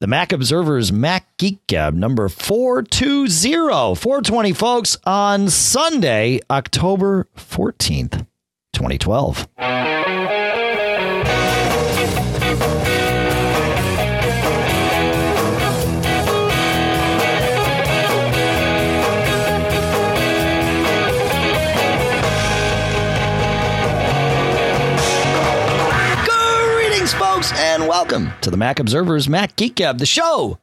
The Mac Observer's Mac Geek Gab number 420, 420, folks, on Sunday, October 14th, 2012. Folks, and welcome to the Mac Observer's Mac Geek Gab, the show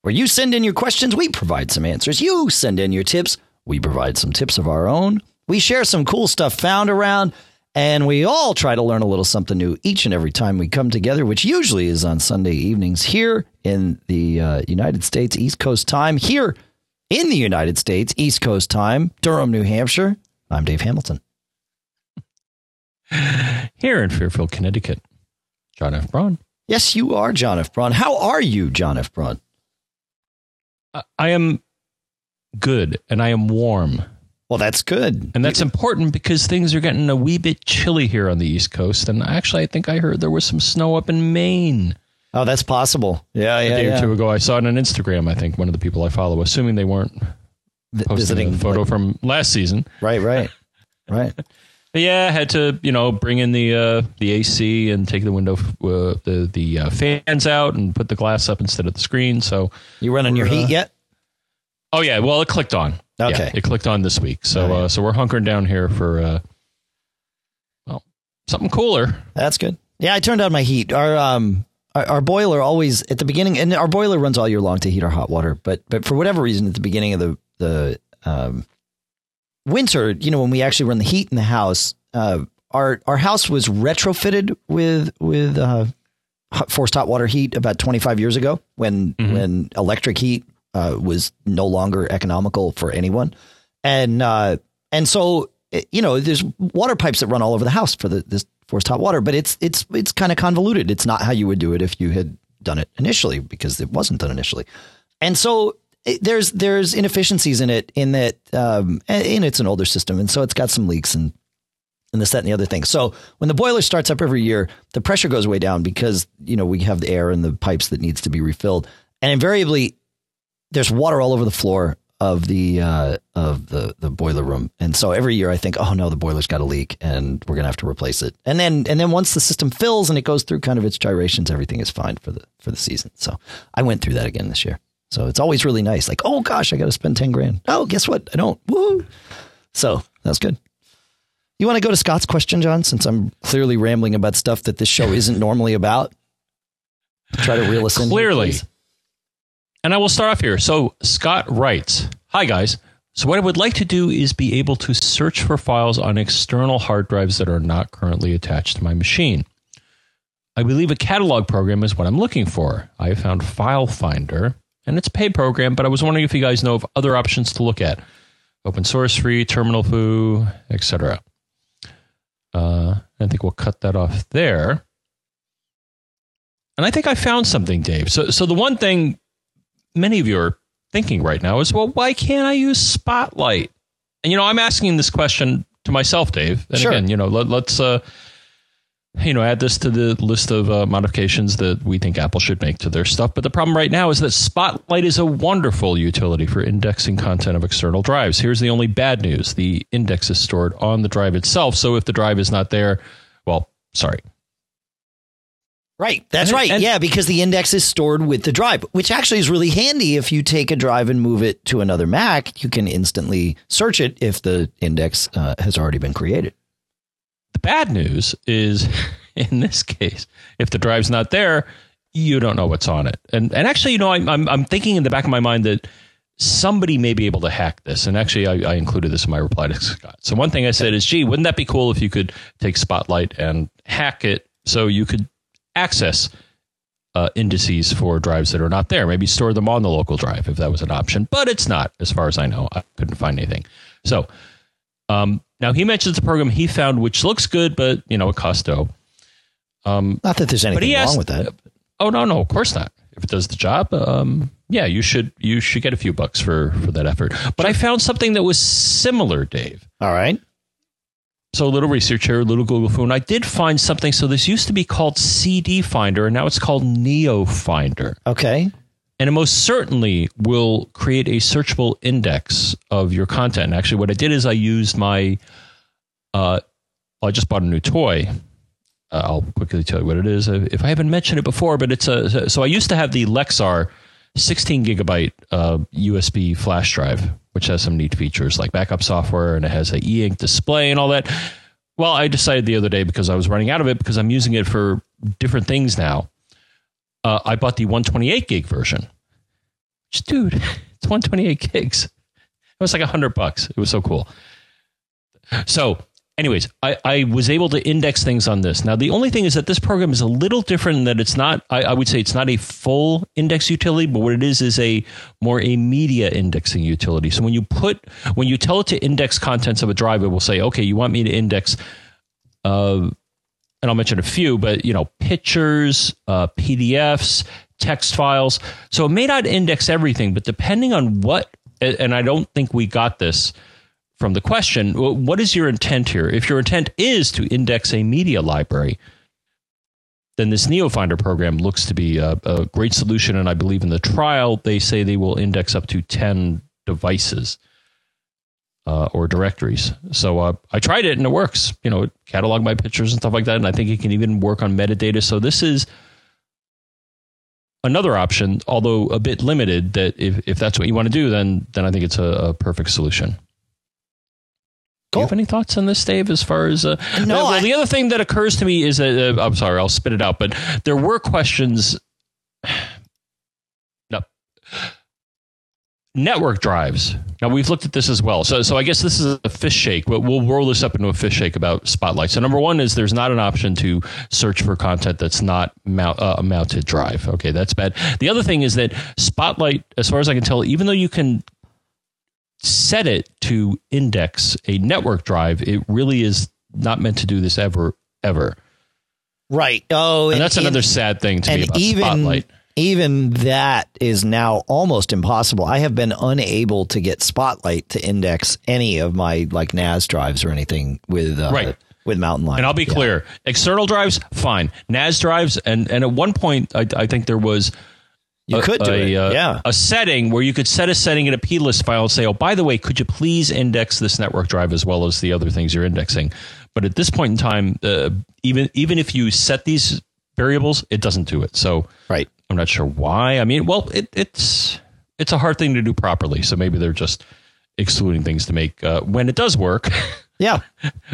where you send in your questions, we provide some answers. You send in your tips, we provide some tips of our own. We share some cool stuff found around, and we all try to learn a little something new each and every time we come together, which usually is on Sunday evenings here in the uh, United States East Coast time. Here in the United States East Coast time, Durham, New Hampshire. I'm Dave Hamilton. Here in Fairfield, Connecticut, John F. Braun. Yes, you are John F. Braun. How are you, John F. Braun? I- am good and I am warm. Well, that's good. And that's important because things are getting a wee bit chilly here on the East Coast. And actually, I think I heard there was some snow up in Maine Oh, that's possible. Yeah, yeah. a day yeah. or two ago. I saw it on Instagram, I think, one of the people I follow, assuming they weren't posting visiting a photo like- from last season. Right, right, right. But yeah, I had to, you know, bring in the uh, the AC and take the window, uh, the the uh, fans out and put the glass up instead of the screen. So You running your We're, heat uh, yet? Oh yeah, well it clicked on. Okay. Yeah, it clicked on this week. So yeah. uh, so we're hunkering down here for uh well, something cooler. That's good. Yeah, I turned on my heat. Our um our, our boiler always at the beginning, and our boiler runs all year long to heat our hot water. But but for whatever reason, at the beginning of the the um, winter, you know, when we actually run the heat in the house, uh, our our house was retrofitted with with uh, forced hot water heat about 25 years ago when Mhm. when electric heat uh, was no longer economical for anyone, and uh, and so you know there's water pipes that run all over the house for the this forced hot water, but it's it's it's kind of convoluted. It's not how you would do it if you had done it initially because it wasn't done initially, and so. There's there's inefficiencies in it in that um, and it's an older system and so it's got some leaks and and this, that, and the other thing. So when the boiler starts up every year, the pressure goes way down because, you know, we have the air in the pipes that needs to be refilled. And invariably there's water all over the floor of the, uh, of the, the boiler room. And so every year I think, oh no, the boiler's got a leak and we're to have to replace it. And then, and then once the system fills and it goes through kind of its gyrations, everything is fine for the, for the season. So I went through that again this year. So it's always really nice. Like, oh gosh, I got to spend 10 grand. Oh, guess what? I don't. Woo. So that's good. You want to go to Scott's question, John, since I'm clearly rambling about stuff that this show isn't normally about? Try to reel us in. Clearly. please. And I will start off here. So Scott writes, "Hi guys. So what I would like to do is be able to search for files on external hard drives that are not currently attached to my machine. I believe a catalog program is what I'm looking for. I found File Finder, and it's a paid program, but I was wondering if you guys know of other options to look at. Open source, free, terminal foo, etc. Uh, I think we'll cut that off there. And I think I found something, Dave. So, so the one thing many of you are thinking right now is, well, why can't I use Spotlight? And you know, I'm asking this question to myself, Dave. And Sure. again, you know, let, let's uh, you know add this to the list of uh, modifications that we think Apple should make to their stuff. But the problem right now is that Spotlight is a wonderful utility for indexing content of external drives. Here's the only bad news: the index is stored on the drive itself. So if the drive is not there, well, sorry. Right. That's And- right. and- yeah, because the index is stored with the drive, which actually is really handy if you take a drive and move it to another Mac. You can instantly search it if the index uh, has already been created. The bad news is, in this case, if the drive's not there, you don't know what's on it. And and actually, you know, I'm I'm, I'm thinking in the back of my mind that somebody may be able to hack this. And actually, I, I included this in my reply to Scott. So one thing I said is, gee, wouldn't that be cool if you could take Spotlight and hack it so you could access uh, indices for drives that are not there? Maybe store them on the local drive if that was an option. But it's not, as far as I know. I couldn't find anything. So um, now he mentions a program he found which looks good, but you know it costs dough. Um, Not that there's anything wrong asked- with that. oh no, no, of course not. If it does the job, um, yeah, you should you should get a few bucks for for that effort. But I found something that was similar, Dave. All right. so a little research here, a little Google and I did find something. So this used to be called CD Finder, and now it's called Neo Finder. Okay. And it most certainly will create a searchable index of your content. Actually, what I did is I used my, uh, I just bought a new toy. Uh, I'll quickly tell you what it is if I haven't mentioned it before. But it's a so I used to have the Lexar 16 gigabyte uh, USB flash drive, which has some neat features like backup software and it has a e-ink display and all that. Well, I decided the other day because I was running out of it because I'm using it for different things now. Uh, I bought the 128 gig version. Dude, it's 128 gigs. It was like a hundred bucks. It was so cool. So anyways, I, I was able to index things on this. Now, the only thing is that this program is a little different in that it's not, I, I, would say it's not a full index utility, but what it is is a more a media indexing utility. So when you put, when you tell it to index contents of a drive, it will say, okay, you want me to index, uh, and I'll mention a few, but you know, pictures, uh, PDFs, text files. So it may not index everything, but depending on what, and I don't think we got this, from the question what is your intent here? If your intent is to index a media library, then this NeoFinder program looks to be a, a, great solution. And I believe in the trial, they say they will index up to 10 devices uh, or directories. So uh, I tried it and it works. You know, catalog my pictures and stuff like that. And I think it can even work on metadata. So this is another option, although a bit limited, that if, if that's what you want to do, then, then I think it's a, a perfect solution. Do you have any thoughts on this, Dave? As far as uh, no, well, I, the other thing that occurs to me is that uh, I'm sorry, I'll spit it out, but there were questions. No, network drives. Now we've looked at this as well. So, so I guess this is a fish shake, but we'll roll this up into a fish shake about Spotlight. So, number one is there's not an option to search for content that's not mount, uh, a mounted drive. Okay, that's bad. The other thing is that Spotlight, as far as I can tell, even though you can set it to index a network drive, it really is not meant to do this ever, ever. Right. Oh, and, and that's another sad thing to me about even, Spotlight. Even that is now almost impossible. I have been unable to get Spotlight to index any of my like NAS drives or anything with uh, right. with Mountain Lion. And I'll be yeah. clear: external drives, fine. NAS drives, and and at one point, I, I think there was you a, could do a, it. Uh, yeah. A setting where you could set a setting in a plist file and say, oh, by the way, could you please index this network drive as well as the other things you're indexing? But at this point in time, uh, even even if you set these variables, it doesn't do it. So right. I'm not sure why. I mean, well, it, it's it's a hard thing to do properly. So maybe they're just excluding things to make uh, when it does work. yeah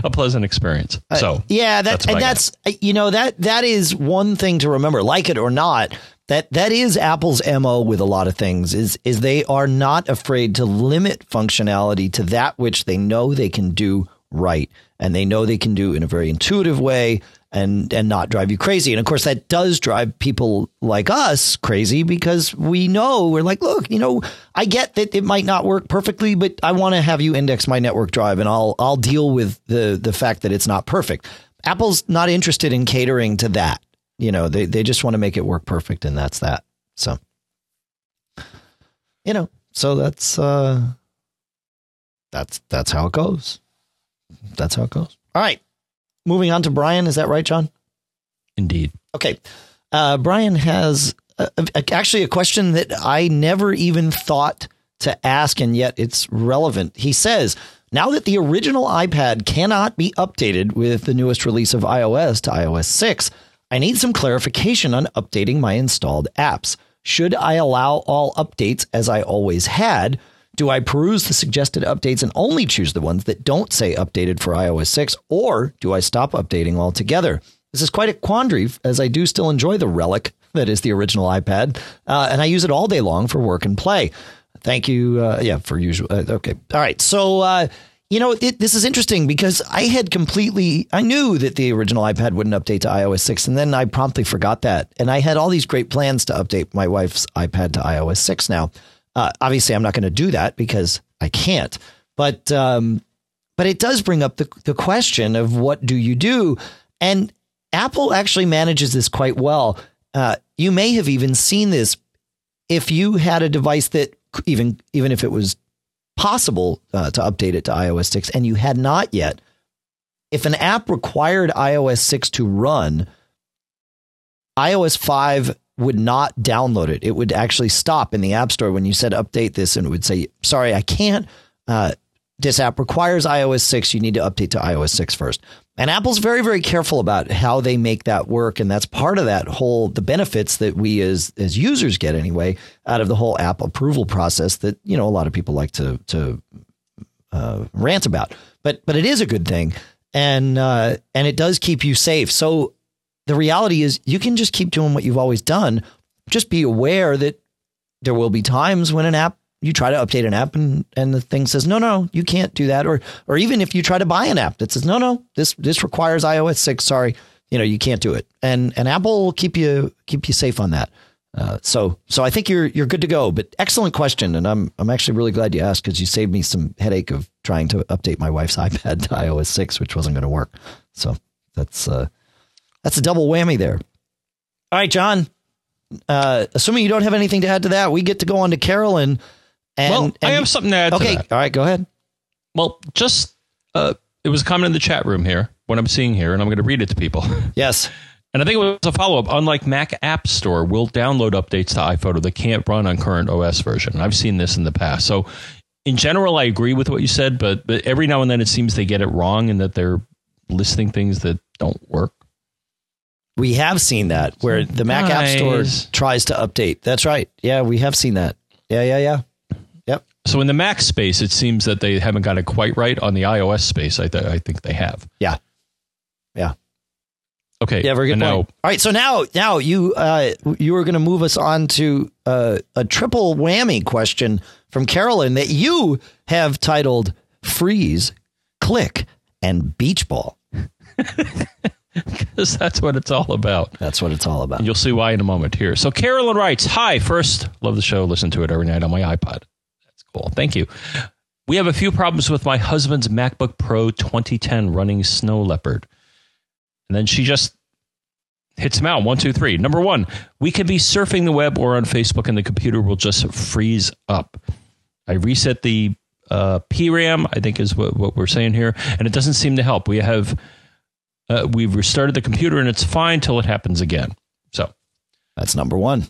a pleasant experience so uh, yeah that, that's and that's you know that that is one thing to remember like it or not that that is Apple's MO with a lot of things is is they are not afraid to limit functionality to that which they know they can do right and they know they can do in a very intuitive way and and not drive you crazy. And of course that does drive people like us crazy because we know we're like, look, you know, I get that it might not work perfectly, but I want to have you index my network drive and I'll I'll deal with the the fact that it's not perfect. Apple's not interested in catering to that you know, they, they just want to make it work perfect and that's that. So, you know, so that's, uh, that's, that's how it goes. That's how it goes. All right. Moving on to Brian. Is that right, John? Indeed. Okay. Uh, Brian has a, a, actually a question that I never even thought to ask, and yet it's relevant. He says, now that the original iPad cannot be updated with the newest release of iOS to iOS 6, I need some clarification on updating my installed apps. Should I allow all updates as I always had? Do I peruse the suggested updates and only choose the ones that don't say updated for iOS 6, or do I stop updating altogether? This is quite a quandary, as I do still enjoy the relic that is the original iPad, uh, and I use it all day long for work and play. Thank you, uh, yeah, for usual. Uh, okay, all right. So uh, you know, it, this is interesting because I had completely, I knew that the original iPad wouldn't update to iOS 6, and then I promptly forgot that. And I had all these great plans to update my wife's iPad to iOS 6 now. Uh, obviously, I'm not going to do that because I can't. But um, but it does bring up the, the question of what do you do? And Apple actually manages this quite well. Uh, you may have even seen this if you had a device that even even if it was possible uh, to update it to iOS 6 and you had not yet, if an app required iOS 6 to run, iOS 5 would not download it. It would actually stop in the App Store when you said update this and it would say, sorry, I can't. Uh, this app requires iOS 6. You need to update to iOS 6 first. And Apple's very, very careful about how they make that work. And that's part of that whole, the benefits that we as, as users get anyway, out of the whole app approval process that, you know, a lot of people like to, to uh, rant about. But, but it is a good thing. And, uh, and it does keep you safe. So the reality is you can just keep doing what you've always done. Just be aware that there will be times when an app you try to update an app and, and the thing says, no, no, you can't do that. Or, or even if you try to buy an app that says, no, no, this, this requires iOS six. Sorry. You know, you can't do it. And, and Apple will keep you, keep you safe on that. Uh, so, so I think you're, you're good to go, but excellent question. And I'm, I'm actually really glad you asked because you saved me some headache of trying to update my wife's iPad to iOS six, which wasn't going to work. So that's, uh, that's a double whammy there. All right, John, uh, assuming you don't have anything to add to that, we get to go on to Carolyn. And, well, and I have something to add. Okay, to all right, go ahead. Well, just uh, it was a comment in the chat room here. What I'm seeing here, and I'm going to read it to people. Yes. And I think it was a follow up. Unlike Mac App Store, will download updates to iPhoto that can't run on current OS version. I've seen this in the past. So, in general, I agree with what you said, but, but every now and then it seems they get it wrong and that they're listing things that don't work. We have seen that where the Mac App Store tries to update. That's right. Yeah, we have seen that. Yeah, yeah, yeah. Yep. So in the Mac space, it seems that they haven't got it quite right. On the iOS space, I, th- I think they have. Yeah. Yeah. Okay. Yeah, very good and point. now- All right, so now now you uh you are going to move us on to uh, a triple whammy question from Carolyn that you have titled "Freeze, Click, and Beach Ball." because that's what it's all about. That's what it's all about. And you'll see why in a moment here. So Carolyn writes, Hi, first, love the show, listen to it every night on my iPod. That's cool. Thank you. We have a few problems with my husband's MacBook Pro 2010 running Snow Leopard. And then she just hits them out. One, two, three. Number one, we can be surfing the web or on Facebook and the computer will just freeze up. I reset the uh, PRAM, I think is what, what we're saying here, and it doesn't seem to help. We have uh, we've restarted the computer and it's fine till it happens again. So That's number one.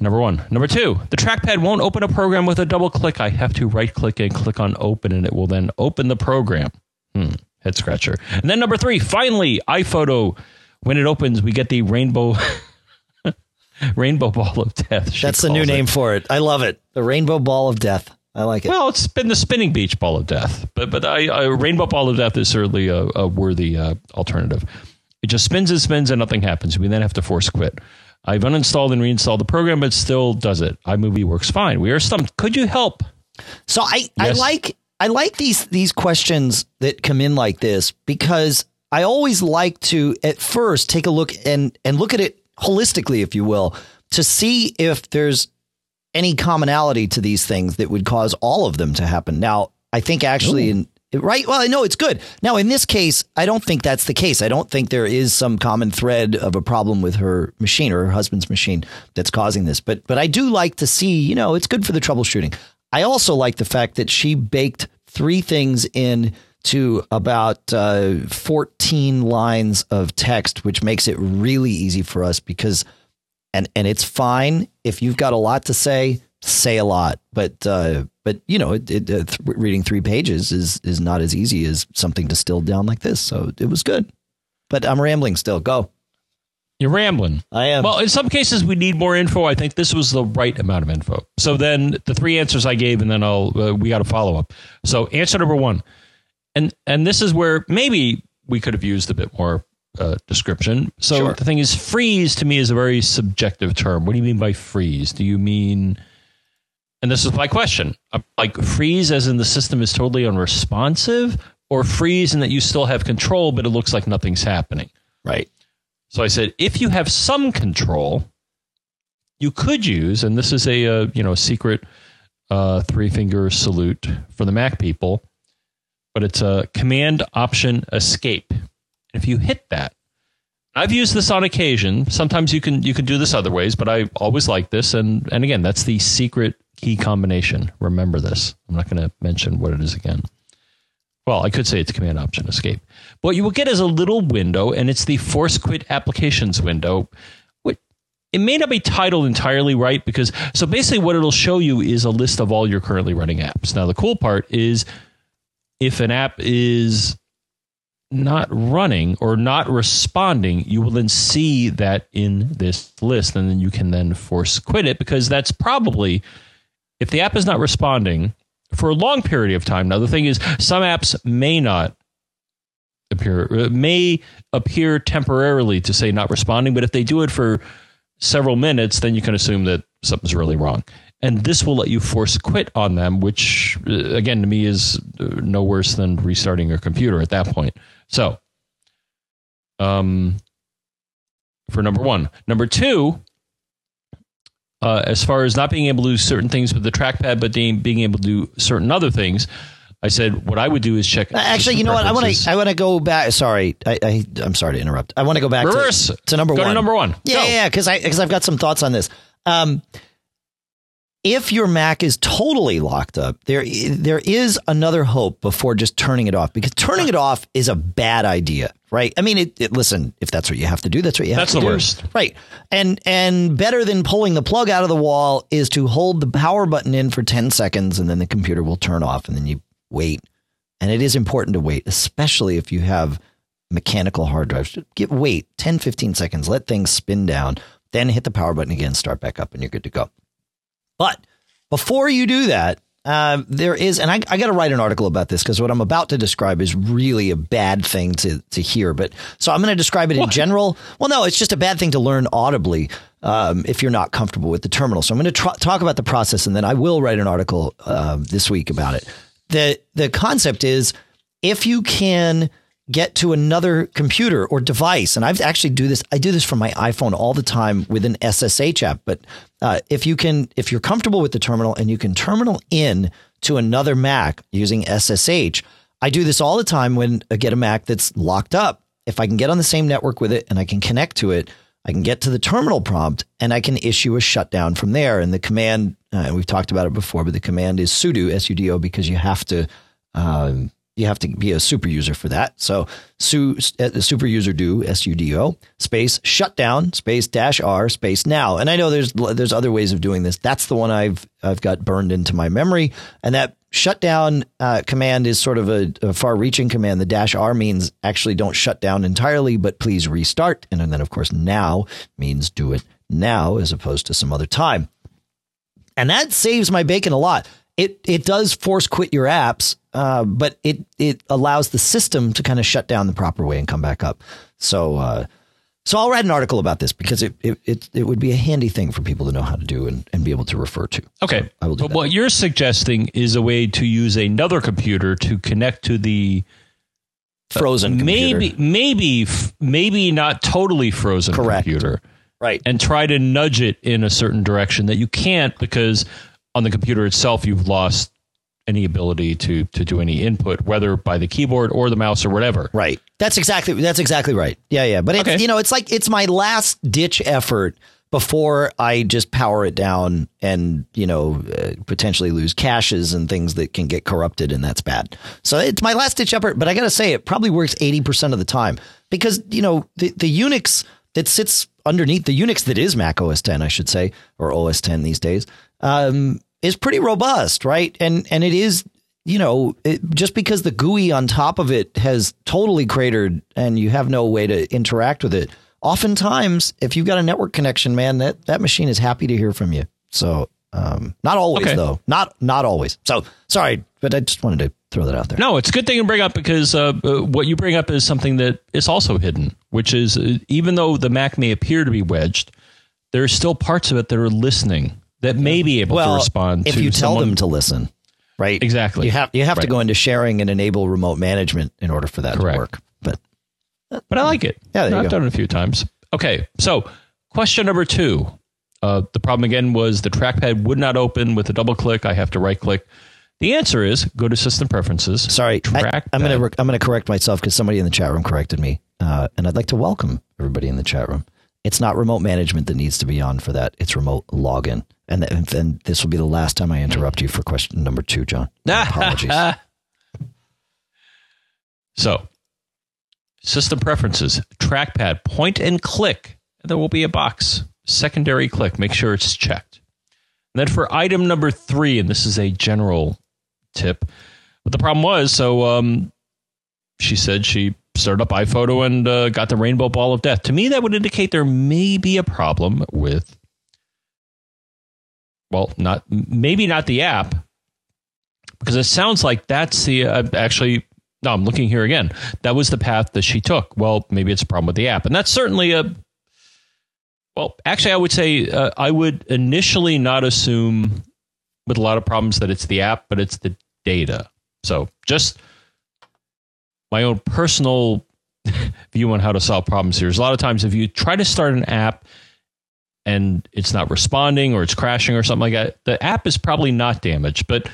Number one. Number two, the trackpad won't open a program with a double click. I have to right click and click on open, and it will then open the program. Hmm, head scratcher. And then number three, finally, iPhoto. When it opens, we get the rainbow rainbow ball of death. That's the new it. name for it. I love it. The Rainbow Ball of Death. I like it. Well, it's been the spinning beach ball of death, but but I, I rainbow ball of death is certainly a, a worthy uh, alternative. It just spins and spins and nothing happens. We then have to force quit. I've uninstalled and reinstalled the program, but still does it. iMovie works fine. We are stumped. Could you help? So I, I like I like these these questions that come in like this because I always like to at first take a look and and look at it holistically, if you will, to see if there's any commonality to these things that would cause all of them to happen. Now, I think actually in right, well, I know it's good. Now, in this case, I don't think that's the case. I don't think there is some common thread of a problem with her machine or her husband's machine that's causing this. But but I do like to see, you know, it's good for the troubleshooting. I also like the fact that she baked three things in to about uh, 14 lines of text, which makes it really easy for us because and and it's fine if you've got a lot to say say a lot but uh but you know it, it, uh, th- reading three pages is is not as easy as something distilled down like this so it was good but i'm rambling still go You're rambling. i am Well, in some cases, we need more info. I think this was the right amount of info. So then the three answers I gave, and then I'll uh, we got a follow up. So answer number one, and and this is where maybe we could have used a bit more uh, description. So Sure. the thing is, freeze to me is a very subjective term. What do you mean by freeze? Do you mean and this is my question uh, like freeze as in the system is totally unresponsive or freeze in that you still have control but it looks like nothing's happening right so I said, if you have some control, you could use, and this is a, uh you know secret uh, three finger salute for the Mac people, but it's a Command Option Escape. If you hit that, I've used this on occasion. Sometimes you can you can do this other ways, but I always like this. And and again, that's the secret key combination. Remember this. I'm not going to mention what it is again. Well, I could say it's Command Option Escape. What you will get is a little window, and it's the Force Quit Applications window. It may not be titled entirely right because so basically what it'll show you is a list of all your currently running apps. Now the cool part is if an app is not running or not responding, you will then see that in this list, and then you can then force quit it because that's probably if the app is not responding for a long period of time. Now the thing is, some apps may not appear uh, may appear temporarily to say not responding, but if they do it for several minutes, then you can assume that something's really wrong. And this will let you force quit on them, which uh, again to me is uh, no worse than restarting your computer at that point. So, um, for number one, number two, uh, as far as not being able to do certain things with the trackpad, but being, being able to do certain other things, I said what I would do is check. Actually, you know what? I want to. I want to go back. Sorry, I, I am sorry to interrupt. I want to go back reverse to, to number go one. To number one. Yeah, go. yeah, because I because I've got some thoughts on this. Um, if your Mac is totally locked up, there there is another hope before just turning it off because turning it off is a bad idea, right? I mean, it, it, listen, if that's what you have to do, that's what you have that's to do. That's the worst, right? And and better than pulling the plug out of the wall is to hold the power button in for ten seconds, and then the computer will turn off, and then you wait. And it is important to wait, especially if you have mechanical hard drives. Get wait 10, 15 seconds, let things spin down, then hit the power button again, start back up, and you're good to go. But before you do that, uh, there is, and I, I got to write an article about this because what I'm about to describe is really a bad thing to to hear. But so I'm going to describe it in general. Well, no, it's just a bad thing to learn audibly um, if you're not comfortable with the terminal. So I'm going to tr- talk about the process, and then I will write an article uh, this week about it. the The concept is if you can get to another computer or device. And I've actually do this. I do this from my iPhone all the time with an SSH app. But uh, if you can, if you're comfortable with the terminal and you can terminal in to another Mac using SSH, I do this all the time when I get a Mac that's locked up. If I can get on the same network with it and I can connect to it, I can get to the terminal prompt and I can issue a shutdown from there. And the command, uh, we've talked about it before, but the command is sudo, S U D O, because you have to. Um, you have to be a super user for that. So su, uh, super user do sudo space shutdown space dash r space now. And I know there's there's other ways of doing this. That's the one I've I've got burned into my memory. And that shutdown uh, command is sort of a, a far-reaching command. The dash r means actually don't shut down entirely, but please restart. And then of course now means do it now as opposed to some other time. And that saves my bacon a lot it it does force quit your apps, uh, but it it allows the system to kind of shut down the proper way and come back up. So uh, so I'll write an article about this because it, it it it would be a handy thing for people to know how to do and, and be able to refer to. Okay, so I will do but that. what you're suggesting is a way to use another computer to connect to the frozen uh, maybe maybe maybe not totally frozen Correct. computer right and try to nudge it in a certain direction that you can't because on the computer itself, you've lost any ability to to do any input, whether by the keyboard or the mouse or whatever. Right. That's exactly that's exactly right. Yeah, yeah. But it's Okay. you know, it's like it's my last ditch effort before I just power it down and you know uh, potentially lose caches and things that can get corrupted and that's bad. So it's my last ditch effort. But I got to say, it probably works eighty percent of the time because you know the the Unix that sits underneath the Unix that is Mac OS 10, I should say, or OS 10 these days, um, is pretty robust, right? And and it is, you know, it, just because the GUI on top of it has totally cratered and you have no way to interact with it. Oftentimes, if you've got a network connection, man, that that machine is happy to hear from you. So, um, not always Okay. though, not not always. So, sorry, but I just wanted to throw that out there. No, it's a good thing to bring up because uh, uh, what you bring up is something that is also hidden, which is uh, even though the Mac may appear to be wedged, there are still parts of it that are listening that may be able well, to respond. if to you tell someone- them to listen, right? Exactly. You have you have to go into sharing and enable remote management in order for that Correct. to work. But but I like it. Yeah, there you I've go. done it a few times. Okay, so question number two. Uh, the problem again was the trackpad would not open with a double click. I have to right click. The answer is go to System Preferences. sorry, I, trackpad. I'm gonna rec- I'm gonna correct myself because somebody in the chat room corrected me, uh, and I'd like to welcome everybody in the chat room. It's not remote management that needs to be on for that. It's remote login, and th- and this will be the last time I interrupt you for question number two, John. Apologies. So, system preferences, trackpad, point and click. And there will be a box, secondary click. Make sure it's checked. And then for item number three, and this is a general tip, but the problem was so um, she said she started up iPhoto and uh, got the rainbow ball of death. To me, that would indicate there may be a problem with, well, not maybe not the app, because it sounds like that's the uh, actually. No, I'm looking here again. That was the path that she took. Well, maybe it's a problem with the app, and that's certainly a. Well, actually, I would say uh, I would initially not assume with a lot of problems that it's the app, but it's the data. So just my own personal view on how to solve problems here is a lot of times if you try to start an app and it's not responding or it's crashing or something like that, the app is probably not damaged, but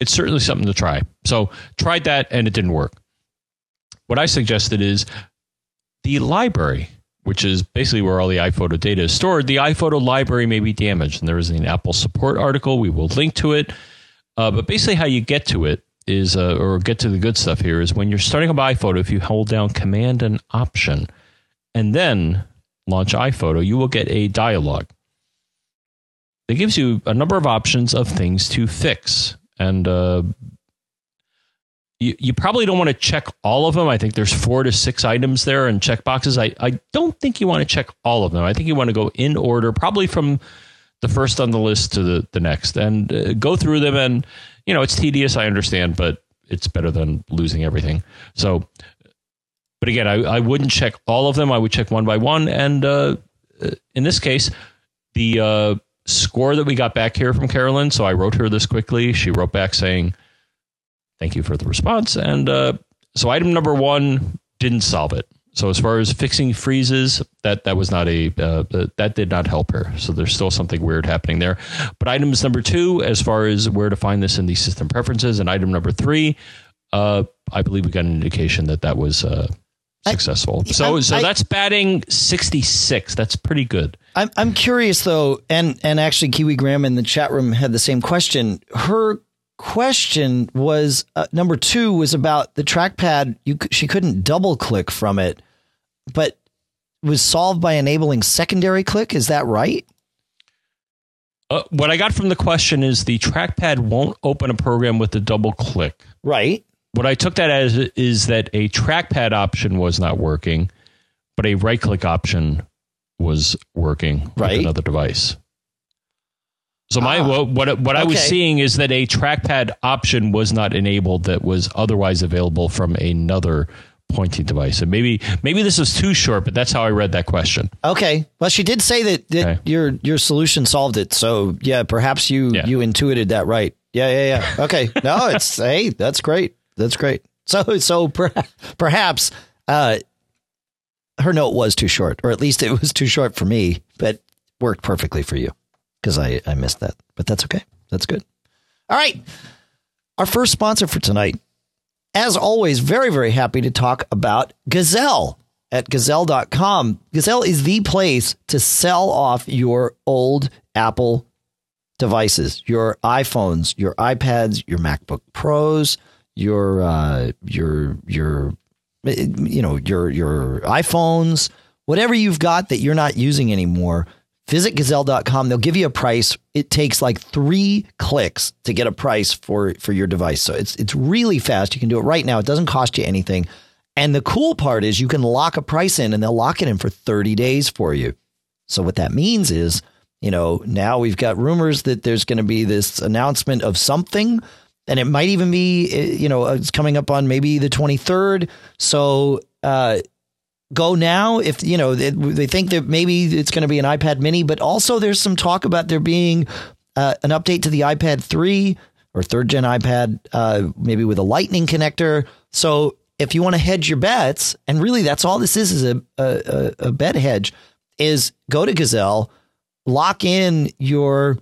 it's certainly something to try. So tried that and it didn't work. What I suggested is the library, which is basically where all the iPhoto data is stored. The iPhoto library may be damaged, and there is an Apple support article. We will link to it. Uh, but basically, how you get to it is, uh, or get to the good stuff here, is when you're starting up iPhoto, if you hold down Command and Option and then launch iPhoto, you will get a dialog. that gives you a number of options of things to fix. And uh, you, you probably don't want to check all of them. I think there's four to six items there and check boxes. I, I don't think you want to check all of them. I think you want to go in order, probably from the first on the list to the, the next, and uh, go through them and you know, it's tedious, I understand, but it's better than losing everything. So, but again, I, I wouldn't check all of them. I would check one by one. And uh, in this case, the uh, score that we got back here from Carolyn, so I wrote her this quickly. She wrote back saying, Thank you for the response. And uh, so item number one didn't solve it. So as far as fixing freezes, that that was not a uh, that did not help her. So there's still something weird happening there. But items number two, as far as where to find this in the system preferences, and item number three, uh, I believe we got an indication that that was uh, successful. I, so I, so I, that's batting 66. That's pretty good. I'm I'm curious though, and and actually Kiwi Graham in the chat room had the same question. Her question was uh, number two was about the trackpad. You she couldn't double click from it but was solved by enabling secondary click. Is that right? Uh, what I got from the question is the trackpad won't open a program with a double click. Right. What I took that as is that a trackpad option was not working, but a right click option was working right. with another device. So my ah, what what, I was seeing is that a trackpad option was not enabled that was otherwise available from another pointing device. And maybe maybe this was too short, but that's how I read that question. Okay. Well, she did say that, that okay. your your solution solved it. So yeah, perhaps you yeah. you intuited that right. Yeah, yeah, yeah. Okay. No, it's hey, that's great. That's great. So so per, perhaps uh, her note was too short, or at least it was too short for me, but worked perfectly for you because I I missed that. But that's okay. That's good. All right. Our first sponsor for tonight as always, very, very happy to talk about Gazelle at gazelle.com. Gazelle is the place to sell off your old Apple devices, your iPhones, your iPads, your MacBook Pros, your uh, your your you know your your iPhones, whatever you've got that you're not using anymore visit gazelle.com. They'll give you a price. It takes like three clicks to get a price for, for your device. So it's, it's really fast. You can do it right now. It doesn't cost you anything. And the cool part is you can lock a price in and they'll lock it in for 30 days for you. So what that means is, you know, now we've got rumors that there's going to be this announcement of something and it might even be, eh, you know, it's coming up on maybe the 23rd. So, uh, go now if you know they, they think that maybe it's going to be an iPad mini but also there's some talk about there being uh, an update to the iPad 3 or third gen iPad uh, maybe with a lightning connector. So if you want to hedge your bets and really that's all this is is a, a, a bet hedge is go to Gazelle lock in your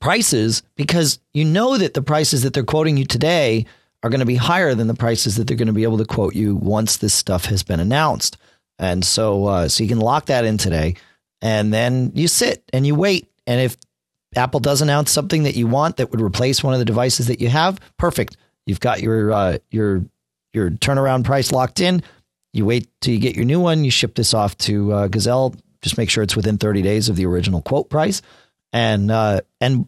prices because you know that the prices that they're quoting you today are going to be higher than the prices that they're going to be able to quote you once this stuff has been announced. And so, uh, so you can lock that in today, and then you sit and you wait. And if Apple does announce something that you want that would replace one of the devices that you have, perfect. You've got your uh, your your turnaround price locked in. You wait till you get your new one. You ship this off to uh, Gazelle. Just make sure it's within 30 days of the original quote price. And uh, and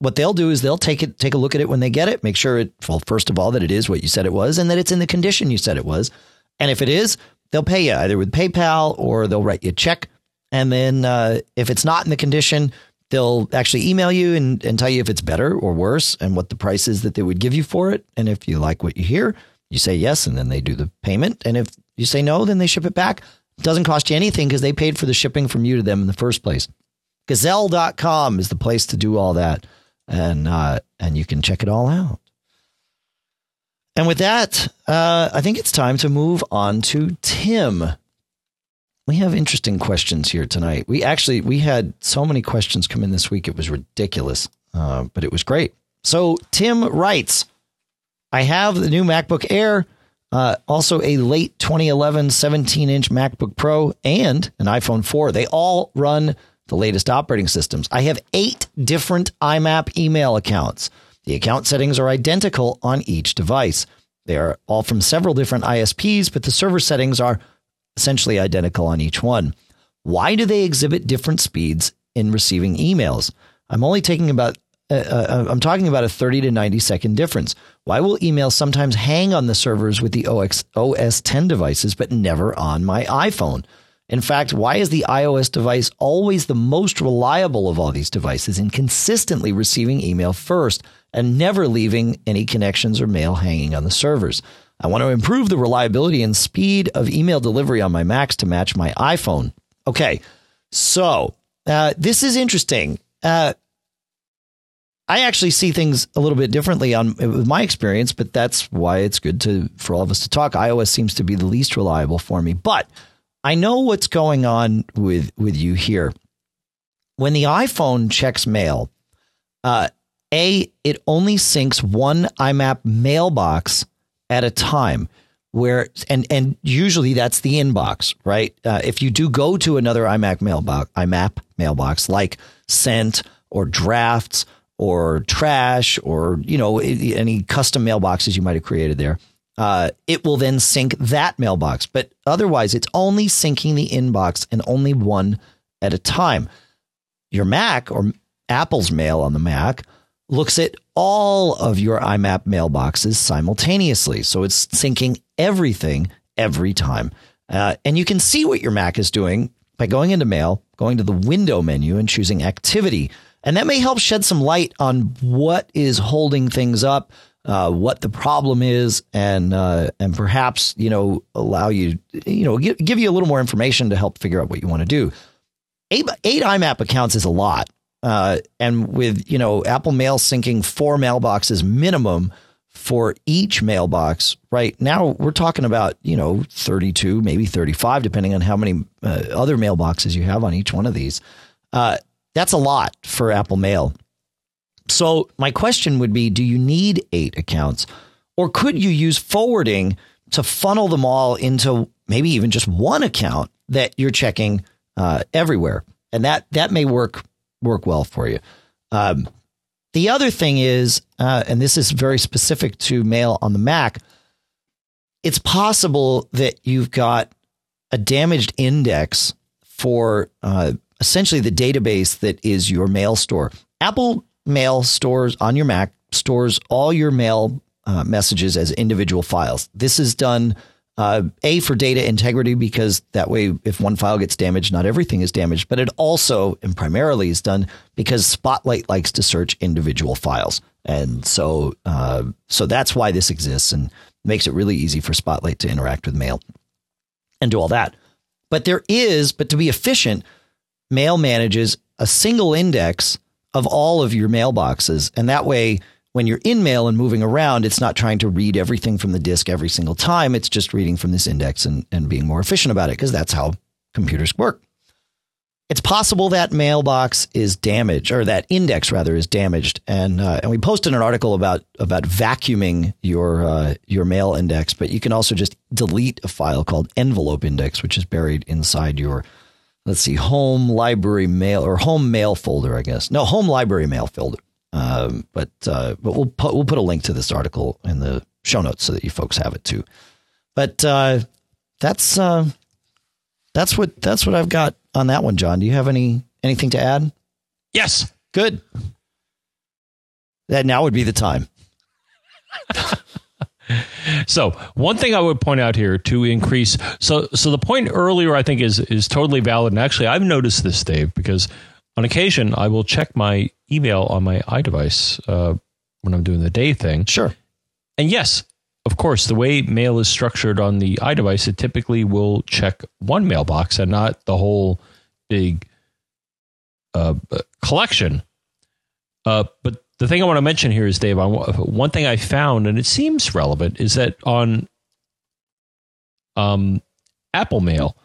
what they'll do is they'll take it, take a look at it when they get it, make sure it, well, first of all, that it is what you said it was, and that it's in the condition you said it was. And if it is, they'll pay you either with PayPal or they'll write you a check. And then uh, if it's not in the condition, they'll actually email you and, and tell you if it's better or worse and what the price is that they would give you for it. And if you like what you hear, you say yes, and then they do the payment. And if you say no, then they ship it back. It doesn't cost you anything because they paid for the shipping from you to them in the first place. Gazelle.com is the place to do all that and uh, and you can check it all out. And with that, uh, I think it's time to move on to Tim. We have interesting questions here tonight. We actually we had so many questions come in this week; it was ridiculous, uh, but it was great. So Tim writes, "I have the new MacBook Air." Uh, also, a late 2011 17 inch MacBook Pro and an iPhone 4. They all run the latest operating systems. I have eight different IMAP email accounts. The account settings are identical on each device. They are all from several different ISPs, but the server settings are essentially identical on each one. Why do they exhibit different speeds in receiving emails? I'm only taking about uh, uh, I'm talking about a 30 to 90 second difference. Why will emails sometimes hang on the servers with the OX, OS 10 devices, but never on my iPhone? In fact, why is the iOS device always the most reliable of all these devices in consistently receiving email first and never leaving any connections or mail hanging on the servers? I want to improve the reliability and speed of email delivery on my Macs to match my iPhone. Okay, so uh, this is interesting. Uh, I actually see things a little bit differently on with my experience, but that's why it's good to for all of us to talk. iOS seems to be the least reliable for me, but I know what's going on with with you here. When the iPhone checks mail, uh, a it only syncs one IMAP mailbox at a time. Where and and usually that's the inbox, right? Uh, if you do go to another IMAP mailbox, IMAP mailbox like Sent or Drafts or Trash or you know any custom mailboxes you might have created there, uh, it will then sync that mailbox. But otherwise, it's only syncing the inbox and only one at a time. Your Mac or Apple's mail on the Mac looks at all of your IMAP mailboxes simultaneously. So it's syncing everything every time. Uh, and you can see what your Mac is doing by going into mail, going to the window menu, and choosing activity. And that may help shed some light on what is holding things up uh, what the problem is, and uh, and perhaps you know allow you you know give, give you a little more information to help figure out what you want to do. Eight, eight IMAP accounts is a lot, uh, and with you know Apple Mail syncing four mailboxes minimum for each mailbox. Right now, we're talking about you know thirty two, maybe thirty five, depending on how many uh, other mailboxes you have on each one of these. Uh, that's a lot for Apple Mail. So my question would be, do you need eight accounts or could you use forwarding to funnel them all into maybe even just one account that you're checking uh, everywhere? And that, that may work, work well for you. Um, the other thing is, uh, and this is very specific to mail on the Mac, it's possible that you've got a damaged index for uh, essentially the database that is your mail store. Apple Mail stores on your Mac stores all your mail uh, messages as individual files. This is done uh, a for data integrity because that way, if one file gets damaged, not everything is damaged. But it also and primarily is done because Spotlight likes to search individual files, and so uh, so that's why this exists and makes it really easy for Spotlight to interact with Mail and do all that. But there is, but to be efficient, Mail manages a single index of all of your mailboxes. And that way, when you're in mail and moving around, it's not trying to read everything from the disk every single time. It's just reading from this index and, and being more efficient about it because that's how computers work. It's possible that mailbox is damaged, or that index rather is damaged, and uh, and we posted an article about about vacuuming your uh, your mail index, but you can also just delete a file called envelope index, which is buried inside your let's see, home library mail or home mail folder, I guess. No, home library mail folder. Um, but uh, but we'll put we'll put a link to this article in the show notes so that you folks have it too. But uh, that's uh, that's what that's what I've got on that one, John. Do you have any anything to add? Yes. Good. That now would be the time. So one thing I would point out here to increase so so the point earlier I think is is totally valid. And actually I've noticed this Dave because on occasion I will check my email on my iDevice uh, when I'm doing the day thing. Sure. and yes of course the way mail is structured on the iDevice it typically will check one mailbox and not the whole big uh, collection. Uh, but the thing I want to mention here is, Dave, I, one thing I found, and it seems relevant, is that on um, Apple Mail,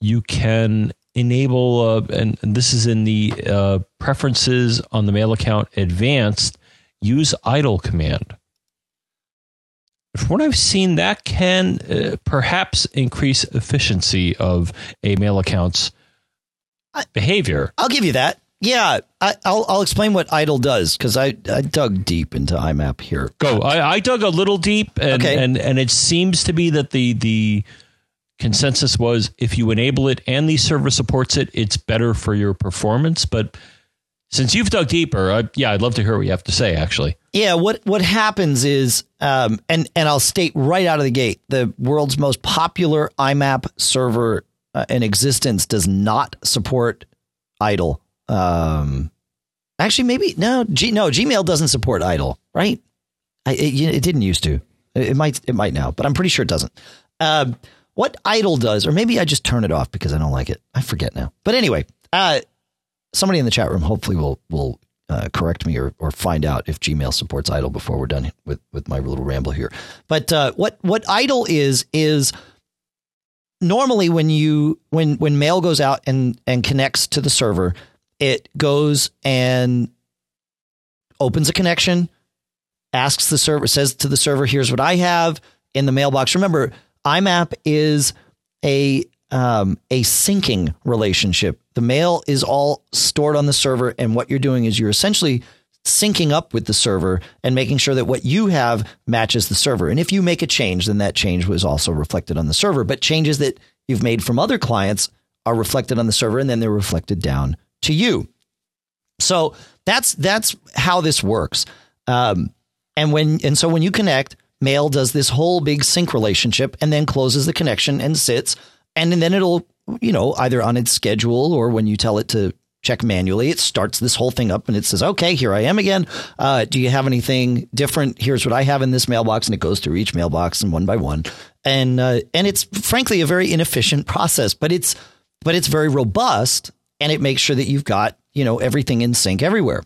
you can enable, uh, and, and, this is in the uh, preferences on the mail account advanced, use idle command. From what I've seen, that can uh, perhaps increase efficiency of a mail account's behavior. I'll give you that. Yeah, I, will I'll explain what idle does because I, I dug deep into IMAP here. Go. I, I dug a little deep, and, okay. and and it seems to be that the the consensus was if you enable it and the server supports it, it's better for your performance. But since you've dug deeper, I, yeah, I'd love to hear what you have to say. Actually, yeah. What what happens is, um, and and I'll state right out of the gate, the world's most popular IMAP server uh, in existence does not support idle um, actually, maybe no. G, no, Gmail doesn't support idle, right? I, it, it, didn't used to. It, might. It might now, but I'm pretty sure it doesn't. Um, what idle does, or maybe I just turn it off because I don't like it. I forget now. But anyway, uh, somebody in the chat room hopefully will will uh, correct me or, or find out if Gmail supports idle before we're done with with my little ramble here. But uh, what what idle is is normally when you when when mail goes out and and connects to the server, it goes and opens a connection, asks the server, says to the server, here's what I have in the mailbox. Remember, IMAP is a um, a syncing relationship. The mail is all stored on the server, and what you're doing is you're essentially syncing up with the server and making sure that what you have matches the server. And if you make a change, then that change was also reflected on the server. But changes that you've made from other clients are reflected on the server, and then they're reflected down to you. So that's that's how this works. Um, and when and so when you connect, Mail does this whole big sync relationship and then closes the connection and sits, and and then it'll you know either on its schedule or when you tell it to check manually, it starts this whole thing up and it says, "Okay, here I am again. Uh, do you have anything different? Here's what I have in this mailbox," and it goes through each mailbox and one by one, and uh, and it's frankly a very inefficient process, but it's but it's very robust and it makes sure that you've got, you know, everything in sync everywhere.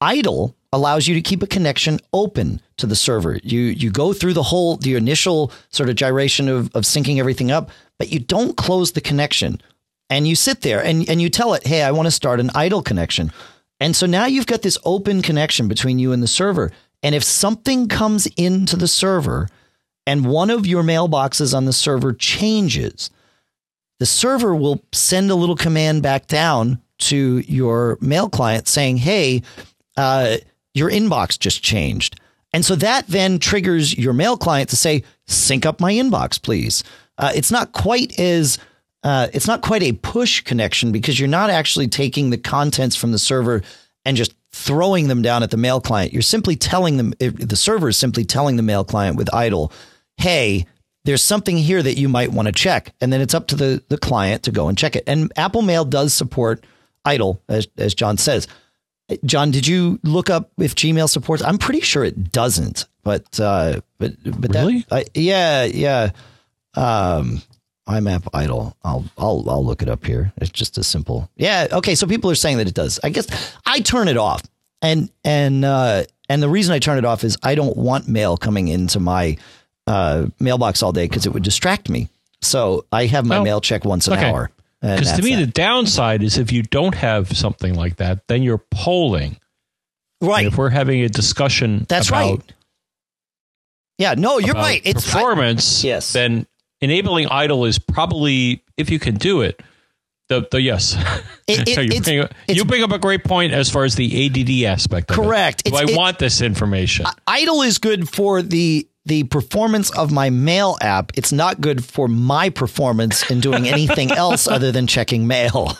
Idle allows you to keep a connection open to the server. You you go through the whole the initial sort of gyration of, of syncing everything up, but you don't close the connection. And you sit there and, and you tell it, hey, I want to start an idle connection. And so now you've got this open connection between you and the server. And if something comes into the server and one of your mailboxes on the server changes, the server will send a little command back down to your mail client saying, hey, uh, your inbox just changed. And so that then triggers your mail client to say, sync up my inbox, please. Uh, it's not quite as uh, it's not quite a push connection because you're not actually taking the contents from the server and just throwing them down at the mail client. You're simply telling them the server is simply telling the mail client with idle, hey, there's something here that you might want to check. And then it's up to the, the client to go and check it. And Apple Mail does support idle, as, as John says. John, did you look up if Gmail supports? I'm pretty sure it doesn't, but uh, but but really, that, yeah, yeah. Um, IMAP idle. I'll I'll I'll look it up here. It's just a simple. Yeah. Okay. So people are saying that it does. I guess I turn it off, and and uh, and the reason I turn it off is I don't want mail coming into my uh, mailbox all day because it would distract me. So I have my mail check once an okay. hour. Because to me, that. the downside is if you don't have something like that, then you're polling. Right. And if we're having a discussion, that's right. Yeah. No, you're right. It's performance. I, yes. Then enabling idle is probably, if you can do it, The, the yes, It- it- you, it's- bring, up- it's- you bring up a great point as far as the ADD aspect. Of Correct. It. Do I want this information? idle is good for the the performance of my mail app. It's not good for my performance in doing anything else other than checking mail.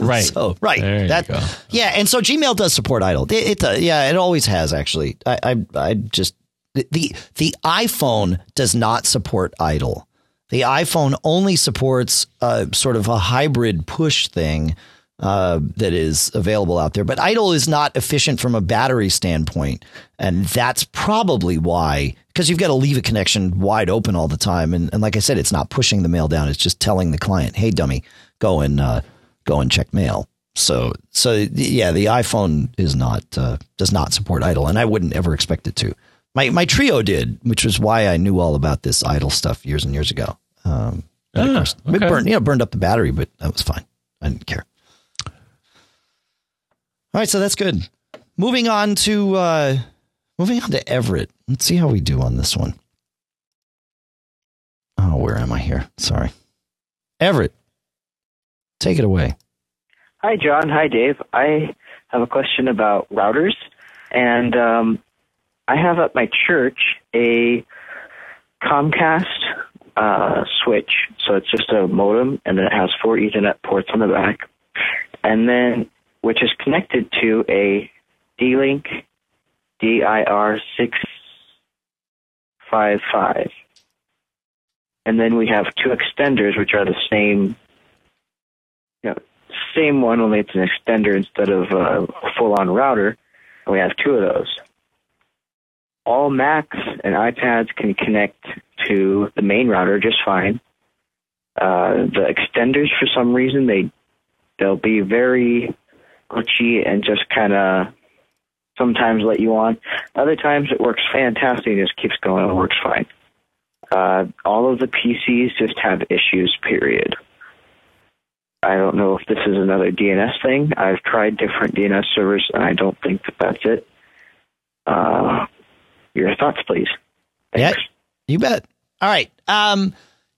Right. So right. There you that go. yeah, and so Gmail does support idle. It, it does. Yeah, it always has actually. I I, I just the, the the iPhone does not support idle. The iPhone only supports uh, sort of a hybrid push thing uh, that is available out there. But idle is not efficient from a battery standpoint, and that's probably why. Because you've got to leave a connection wide open all the time, and, and like I said, it's not pushing the mail down. It's just telling the client, "Hey, dummy, go and uh, go and check mail." So, so yeah, the iPhone is not uh, does not support idle, and I wouldn't ever expect it to. My my Treo did, which was why I knew all about this idle stuff years and years ago. Um, Ah, course, it burned, you know, burned up the battery, but that was fine. I didn't care. All right, so that's good. Moving on to uh, moving on to Everett. Let's see how we do on this one. Oh, where am I here? Sorry, Everett. Take it away. Hi, John. Hi, Dave. I have a question about routers. And um, I have at my church a Comcast uh, switch. So it's just a modem, and it has four Ethernet ports on the back. And then, which is connected to a D-Link DIR 655. And then we have two extenders, which are the same you know, same one, only it's an extender instead of a full-on router. And we have two of those. All Macs and iPads can connect to the main router just fine. Uh, the extenders, for some reason, they they'll be very glitchy and just kind of sometimes let you on. Other times it works fantastic and just keeps going and works fine. Uh, all of the PCs just have issues. Period. I don't know if this is another DNS thing. I've tried different DNS servers, and I don't think that that's it. Uh, your thoughts, please. Yeah, you bet. All right. Um,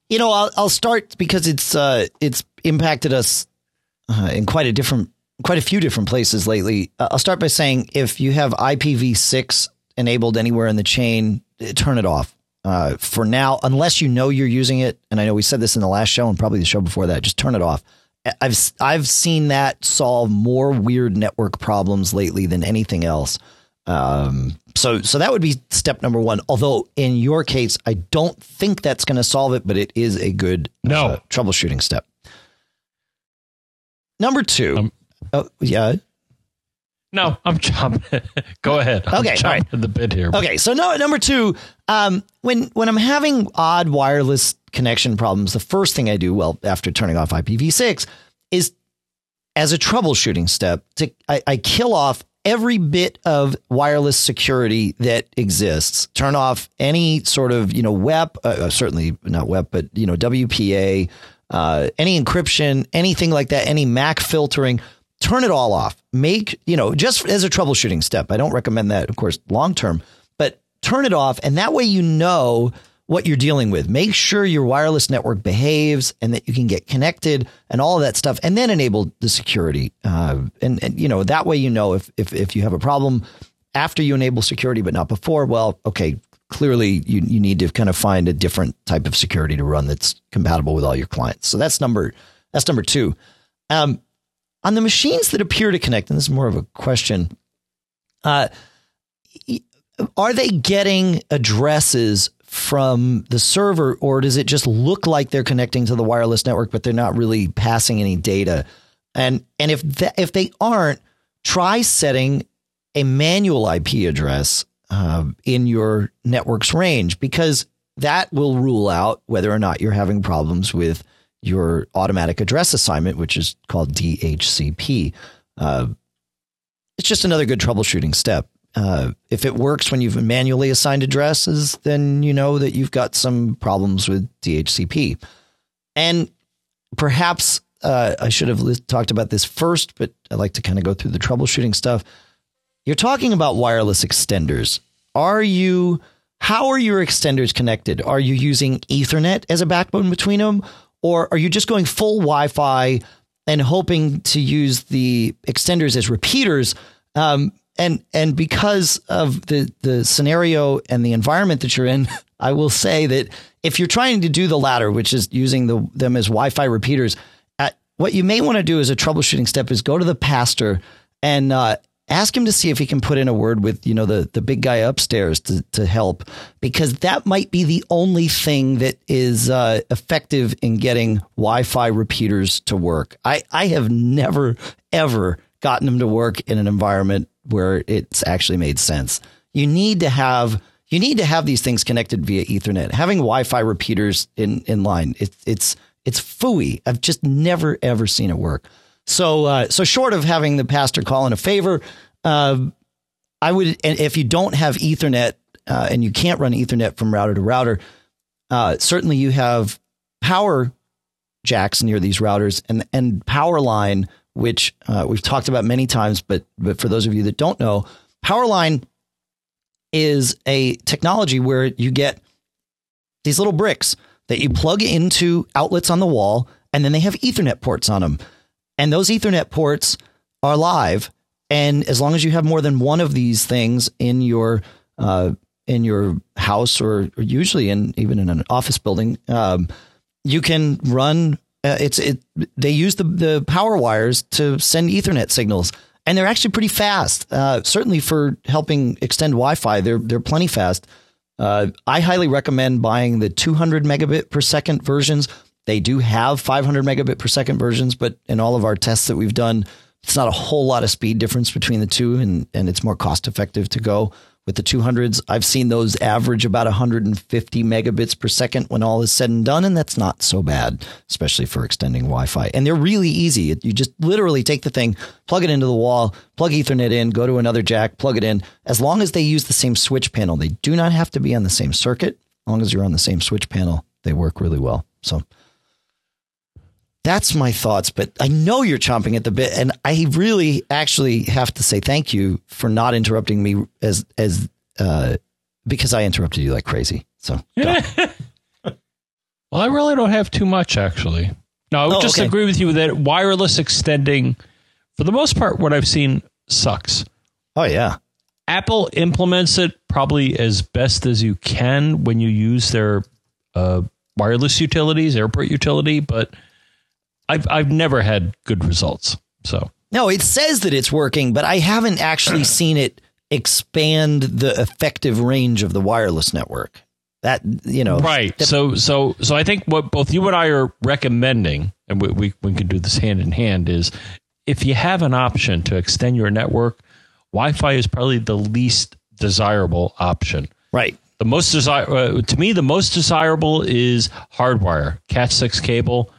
you know, I'll I'll start because it's uh it's impacted us uh, in quite a different quite a few different places lately. Uh, I'll start by saying if you have IPv6 enabled anywhere in the chain, eh, turn it off. Uh, for now, unless you know you're using it, and I know we said this in the last show and probably the show before that, just turn it off. I've I've seen that solve more weird network problems lately than anything else. Um, so so that would be step number one. Although in your case, I don't think that's going to solve it, but it is a good No. uh, troubleshooting step. Number two, Um, oh, yeah, no, I'm jumping. Go ahead. I'm Okay, all right. the bit here. Okay, so no, number two, um, when when I'm having odd wireless connection problems, the first thing I do, well, after turning off IPv6, is as a troubleshooting step to I, I kill off every bit of wireless security that exists. Turn off any sort of you know WEP, uh, uh, certainly not WEP, but you know WPA, uh, any encryption, anything like that, any MAC filtering. Turn it all off. Make you know just as a troubleshooting step. I don't recommend that, of course, long term, but turn it off, and that way you know what you're dealing with. Make sure your wireless network behaves and that you can get connected and all of that stuff, and then enable the security. Uh, and, and you know that way you know if if if you have a problem after you enable security, but not before. Well, okay, clearly you you need to kind of find a different type of security to run that's compatible with all your clients. So that's number that's number two. Um, on the machines that appear to connect, and this is more of a question. Uh, are they getting addresses from the server or does it just look like they're connecting to the wireless network but they're not really passing any data and and if if they aren't try setting a manual IP address uh, in your network's range because that will rule out whether or not you're having problems with your automatic address assignment which is called DHCP uh, it's just another good troubleshooting step uh, if it works when you've manually assigned addresses, then you know that you've got some problems with DHCP. And perhaps uh, I should have talked about this first, but I like to kind of go through the troubleshooting stuff. You're talking about wireless extenders. Are you? How are your extenders connected? Are you using Ethernet as a backbone between them, or are you just going full Wi-Fi and hoping to use the extenders as repeaters. Um, and and because of the the scenario and the environment that you're in, I will say that if you're trying to do the latter, which is using the, them as Wi-Fi repeaters, uh, what you may want to do as a troubleshooting step is go to the pastor and uh, ask him to see if he can put in a word with you know the the big guy upstairs to to help because that might be the only thing that is uh, effective in getting Wi-Fi repeaters to work. I I have never ever gotten them to work in an environment where it's actually made sense. You need to have you need to have these things connected via Ethernet. Having Wi-Fi repeaters in in line, it, it's it's fooey. I've just never ever seen it work. So uh, so short of having the pastor call in a favor, uh, I would. And if you don't have Ethernet uh, and you can't run Ethernet from router to router, uh, certainly you have power jacks near these routers and and power line, which uh, we've talked about many times. But but for those of you that don't know, power line is a technology where you get these little bricks that you plug into outlets on the wall, and then they have Ethernet ports on them. And those Ethernet ports are live. And as long as you have more than one of these things in your uh, in your house, or, or, usually in even in an office building, um, you can run. Uh, it's it. They use the the power wires to send Ethernet signals and they're actually pretty fast. Uh, certainly for helping extend Wi-Fi, they're they're plenty fast. Uh, I highly recommend buying the 200 megabit per second versions. They do have 500 megabit per second versions, but in all of our tests that we've done, it's not a whole lot of speed difference between the two, and and it's more cost effective to go with the 200s. I've seen those average about 150 megabits per second when all is said and done, and that's not so bad, especially for extending Wi Fi. And they're really easy. You just literally take the thing, plug it into the wall, plug Ethernet in, go to another jack, plug it in. As long as they use the same switch panel, they do not have to be on the same circuit. As long as you're on the same switch panel, they work really well. So, that's my thoughts, but I know you're chomping at the bit, and I really actually have to say thank you for not interrupting me as as uh, because I interrupted you like crazy. So, well, I really don't have too much actually. No, I would oh, just okay. agree with you that wireless extending, for the most part, what I've seen sucks. Oh yeah, Apple implements it probably as best as you can when you use their uh, wireless utilities, airport utility, but I've I've never had good results. So no, it says that it's working, but I haven't actually seen it expand the effective range of the wireless network. That you know, right? That, so so so I think what both you and I are recommending, and we, we we can do this hand in hand, is if you have an option to extend your network, Wi-Fi is probably the least desirable option. Right. The most desire uh, to me, the most desirable is hardwire, Cat six cable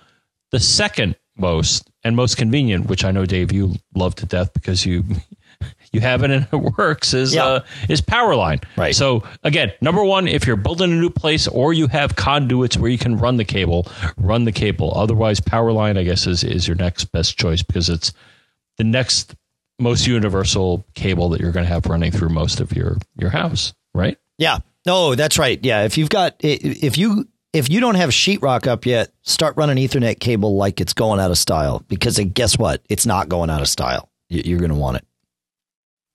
the second most and most convenient, which I know Dave you love to death because you you have it and it works, is yeah. uh, is Powerline. Right. So again, number one, if you're building a new place or you have conduits where you can run the cable, run the cable. Otherwise, Powerline, I guess, is is your next best choice because it's the next most universal cable that you're going to have running through most of your your house. Right. Yeah. No, that's right. Yeah. If you've got if you if you don't have sheetrock up yet, start running Ethernet cable like it's going out of style because guess what? It's not going out of style. You're going to want it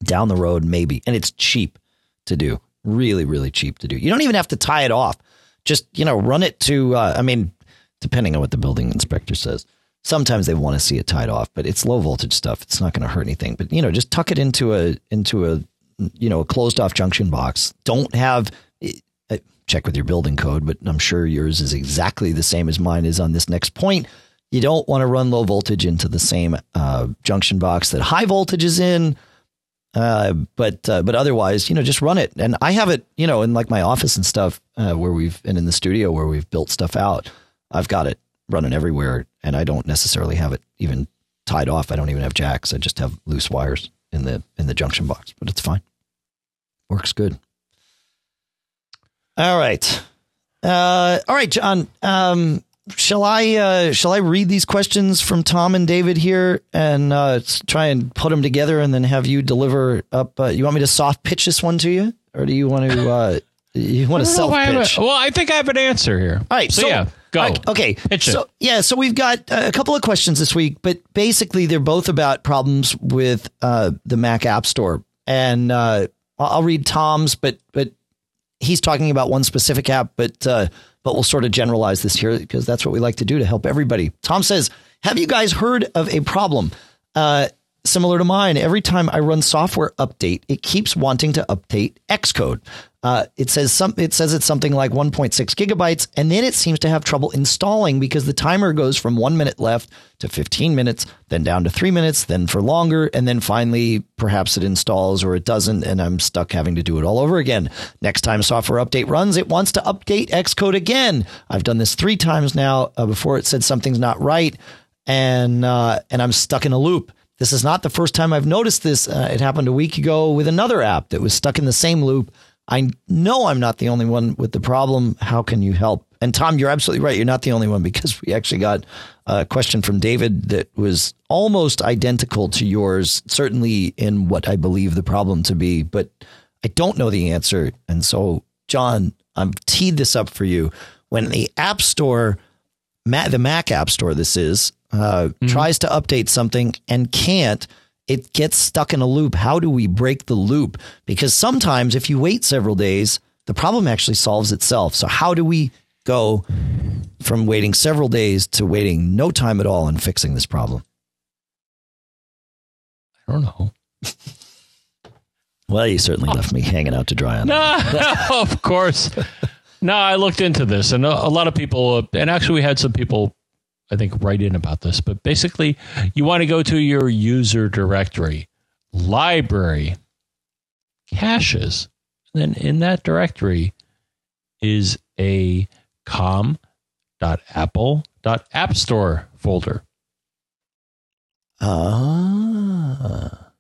down the road, maybe. And it's cheap to do. Really, really cheap to do. You don't even have to tie it off. Just, you know, run it to, uh, I mean, depending on what the building inspector says. Sometimes they want to see it tied off, but it's low voltage stuff. It's not going to hurt anything. But, you know, just tuck it into a, into a, you know, a closed off junction box. Don't have check with your building code, but I'm sure yours is exactly the same as mine is on this next point. You don't want to run low voltage into the same uh, junction box that high voltage is in. Uh, but uh, but otherwise, you know, just run it. And I have it, you know, in like my office and stuff uh, where we've and in the studio where we've built stuff out. I've got it running everywhere, and I don't necessarily have it even tied off. I don't even have jacks. I just have loose wires in the in the junction box, but it's fine. Works good. All right. Uh, all right, John. Um, shall I uh, shall I read these questions from Tom and David here and uh, try and put them together and then have you deliver up? Uh, you want me to soft pitch this one to you, or do you want to? Uh, You want to self if I have a- pitch? well, I think I have an answer here. All right, So, yeah, go. Okay, Pitch it. so yeah, so we've got a couple of questions this week, but basically they're both about problems with uh, the Mac App Store, and uh, I'll read Tom's, but but he's talking about one specific app, but uh, but we'll sort of generalize this here because that's what we like to do to help everybody. Tom says, "Have you guys heard of a problem?" Uh, similar to mine, every time I run software update, it keeps wanting to update Xcode. Uh, it says some. It says it's something like 1.6 gigabytes, and then it seems to have trouble installing because the timer goes from one minute left to 15 minutes, then down to three minutes, then for longer, and then finally perhaps it installs or it doesn't, and I'm stuck having to do it all over again. Next time software update runs, it wants to update Xcode again. I've done this three times now. Uh, before it said something's not right, and uh, and I'm stuck in a loop. This is not the first time I've noticed this. Uh, it happened a week ago with another app that was stuck in the same loop. I know I'm not the only one with the problem. How can you help? And Tom, you're absolutely right. You're not the only one because we actually got a question from David that was almost identical to yours, certainly in what I believe the problem to be, but I don't know the answer. And so, John, I'm teed this up for you. When the App Store the Mac App Store, this is, uh, tries to update something and can't, it gets stuck in a loop. How do we break the loop? Because sometimes if you wait several days, the problem actually solves itself. So, how do we go from waiting several days to waiting no time at all and fixing this problem? I don't know. Well, you certainly left me hanging out to dry on that. No, of course. No, I looked into this, and a, a lot of people, and actually, we had some people, I think, write in about this. But basically, you want to go to your user directory, library, caches, and then in that directory is a com.apple.appstore folder. Ah.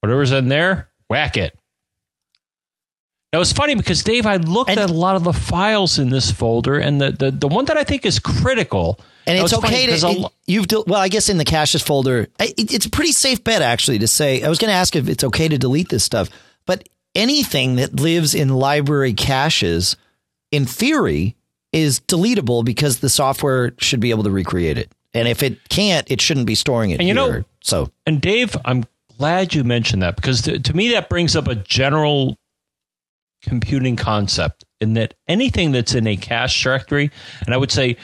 Whatever's in there, whack it. Now it's funny because Dave, I looked And- at a lot of the files in this folder, and the the, the one that I think is critical. And it's, okay to it- you've del- well, I guess in the caches folder, it, it's a pretty safe bet actually to say. I was going to ask if it's okay to delete this stuff, but anything that lives in library caches, in theory, is deletable because the software should be able to recreate it. And if it can't, it shouldn't be storing it. And you know- here. so and Dave, I'm glad you mentioned that because to, to me that brings up a general computing concept in that anything that's in a cache directory, and I would say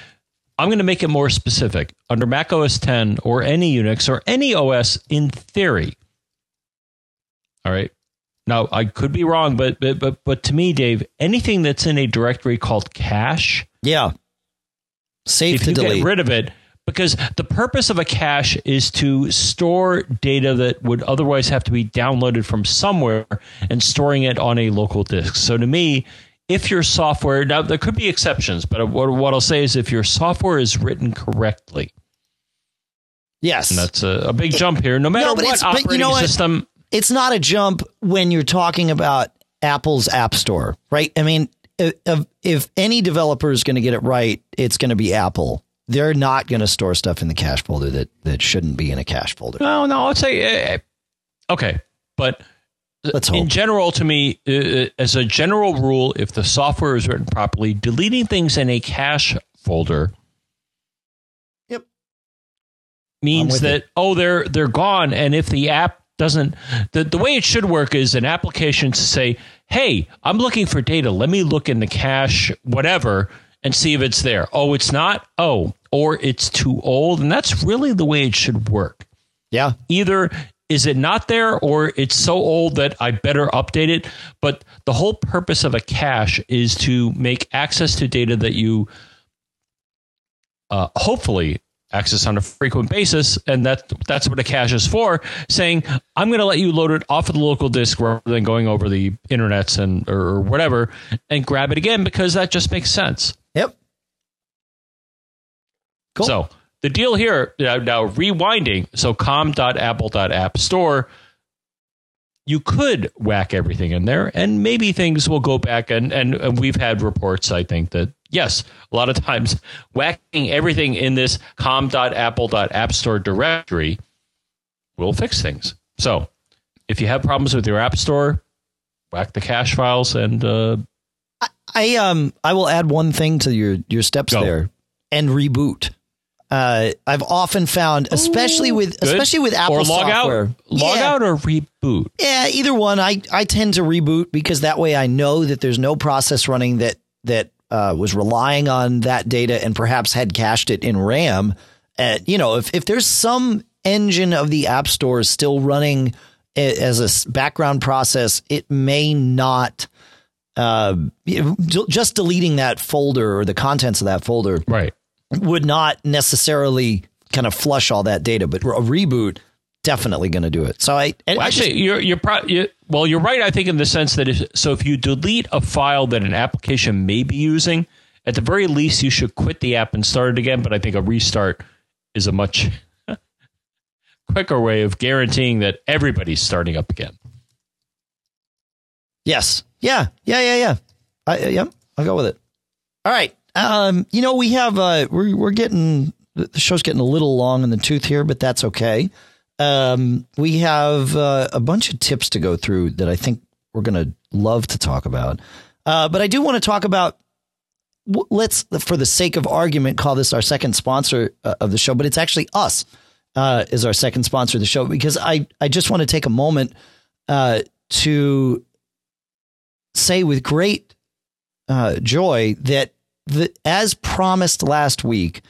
I'm going to make it more specific under Mac OS 10 or any Unix or any OS in theory. All right. Now I could be wrong, but but but but to me, Dave, anything that's in a directory called cache, yeah, safe if to you delete. get rid of it, because the purpose of a cache is to store data that would otherwise have to be downloaded from somewhere and storing it on a local disk. So to me, if your software now there could be exceptions, but what, what I'll say is if your software is written correctly, yes, and that's a, a big jump here. No matter No, what but you operating know what? system, it's not a jump when you're talking about Apple's App Store, right? I mean, if, if any developer is going to get it right, it's going to be Apple. They're not going to store stuff in the cache folder that, that shouldn't be in a cache folder. no, no, I'd say uh, okay, but Let's in general, to me, uh, as a general rule, if the software is written properly, deleting things in a cache folder Yep. Means with that oh they're they're gone, and if the app doesn't, the the way it should work is an application to say, hey, I'm looking for data. Let me look in the cache, whatever, and see if it's there. Oh, it's not. Oh, or it's too old, and that's really the way it should work Yeah. either is it not there or it's so old that I better update it. But the whole purpose of a cache is to make access to data that you uh, hopefully access on a frequent basis, and that that's what a cache is for. Saying I'm going to let you load it off of the local disk rather than going over the internets and or whatever and grab it again because that just makes sense. Yep. Cool. So the deal here now, now rewinding. So com.apple.app store. You could whack everything in there, and maybe things will go back. And, and and we've had reports, I think, that yes, a lot of times whacking everything in this com.apple.app store directory will fix things. So if you have problems with your app store, whack the cache files and uh, I, I um I will add one thing to your your steps Go. there and reboot. Uh, I've often found, especially with Good. especially with Apple or log software, out, log Yeah. out or reboot. Yeah, either one. I I tend to reboot because that way I know that there's no process running that that uh, was relying on that data and perhaps had cached it in RAM. Uh, you know, if if there's some engine of the App Store still running as a background process, it may not. Uh, you know, ju- just deleting that folder or the contents of that folder Right. Would not necessarily kind of flush all that data, but a reboot definitely going to do it. So I, Well, I just- actually, you're you're, pro- you well, you're right. I think in the sense that if, so, if you delete a file that an application may be using, at the very least, you should quit the app and start it again. But I think a restart is a much quicker way of guaranteeing that everybody's starting up again. Yes. Yeah. Yeah. Yeah. Yeah. I, yeah. I'll go with it. All right. Um, you know, we have, uh, we're, we're getting, the show's getting a little long in the tooth here, but that's okay. Um, we have uh, a bunch of tips to go through that I think we're going to love to talk about. Uh, but I do want to talk about, let's, for the sake of argument, call this our second sponsor uh, of the show, but it's actually us uh, is our second sponsor of the show because I, I just want to take a moment uh, to say with great uh, joy that the, as promised last week,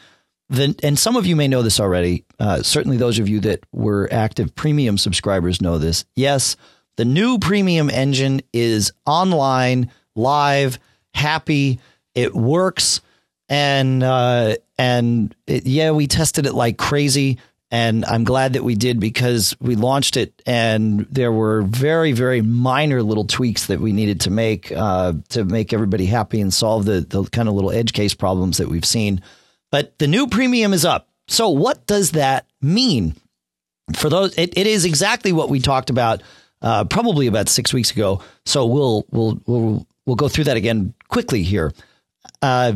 the, and some of you may know this already. Uh, certainly, those of you that were active premium subscribers know this. Yes, the new premium engine is online, live, happy. It works, and uh, and it, yeah, we tested it like crazy. And I'm glad that we did because we launched it, and there were very, very minor little tweaks that we needed to make uh, to make everybody happy and solve the the kind of little edge case problems that we've seen. But the new premium is up. So what does that mean? For those, it, it is exactly what we talked about uh, probably about six weeks ago. So we'll we'll we'll we'll go through that again quickly here. Uh,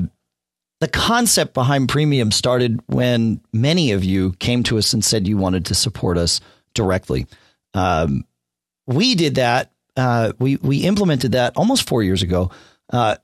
the concept behind premium started when many of you came to us and said you wanted to support us directly. Um, we did that. Uh, we we implemented that almost four years ago uh,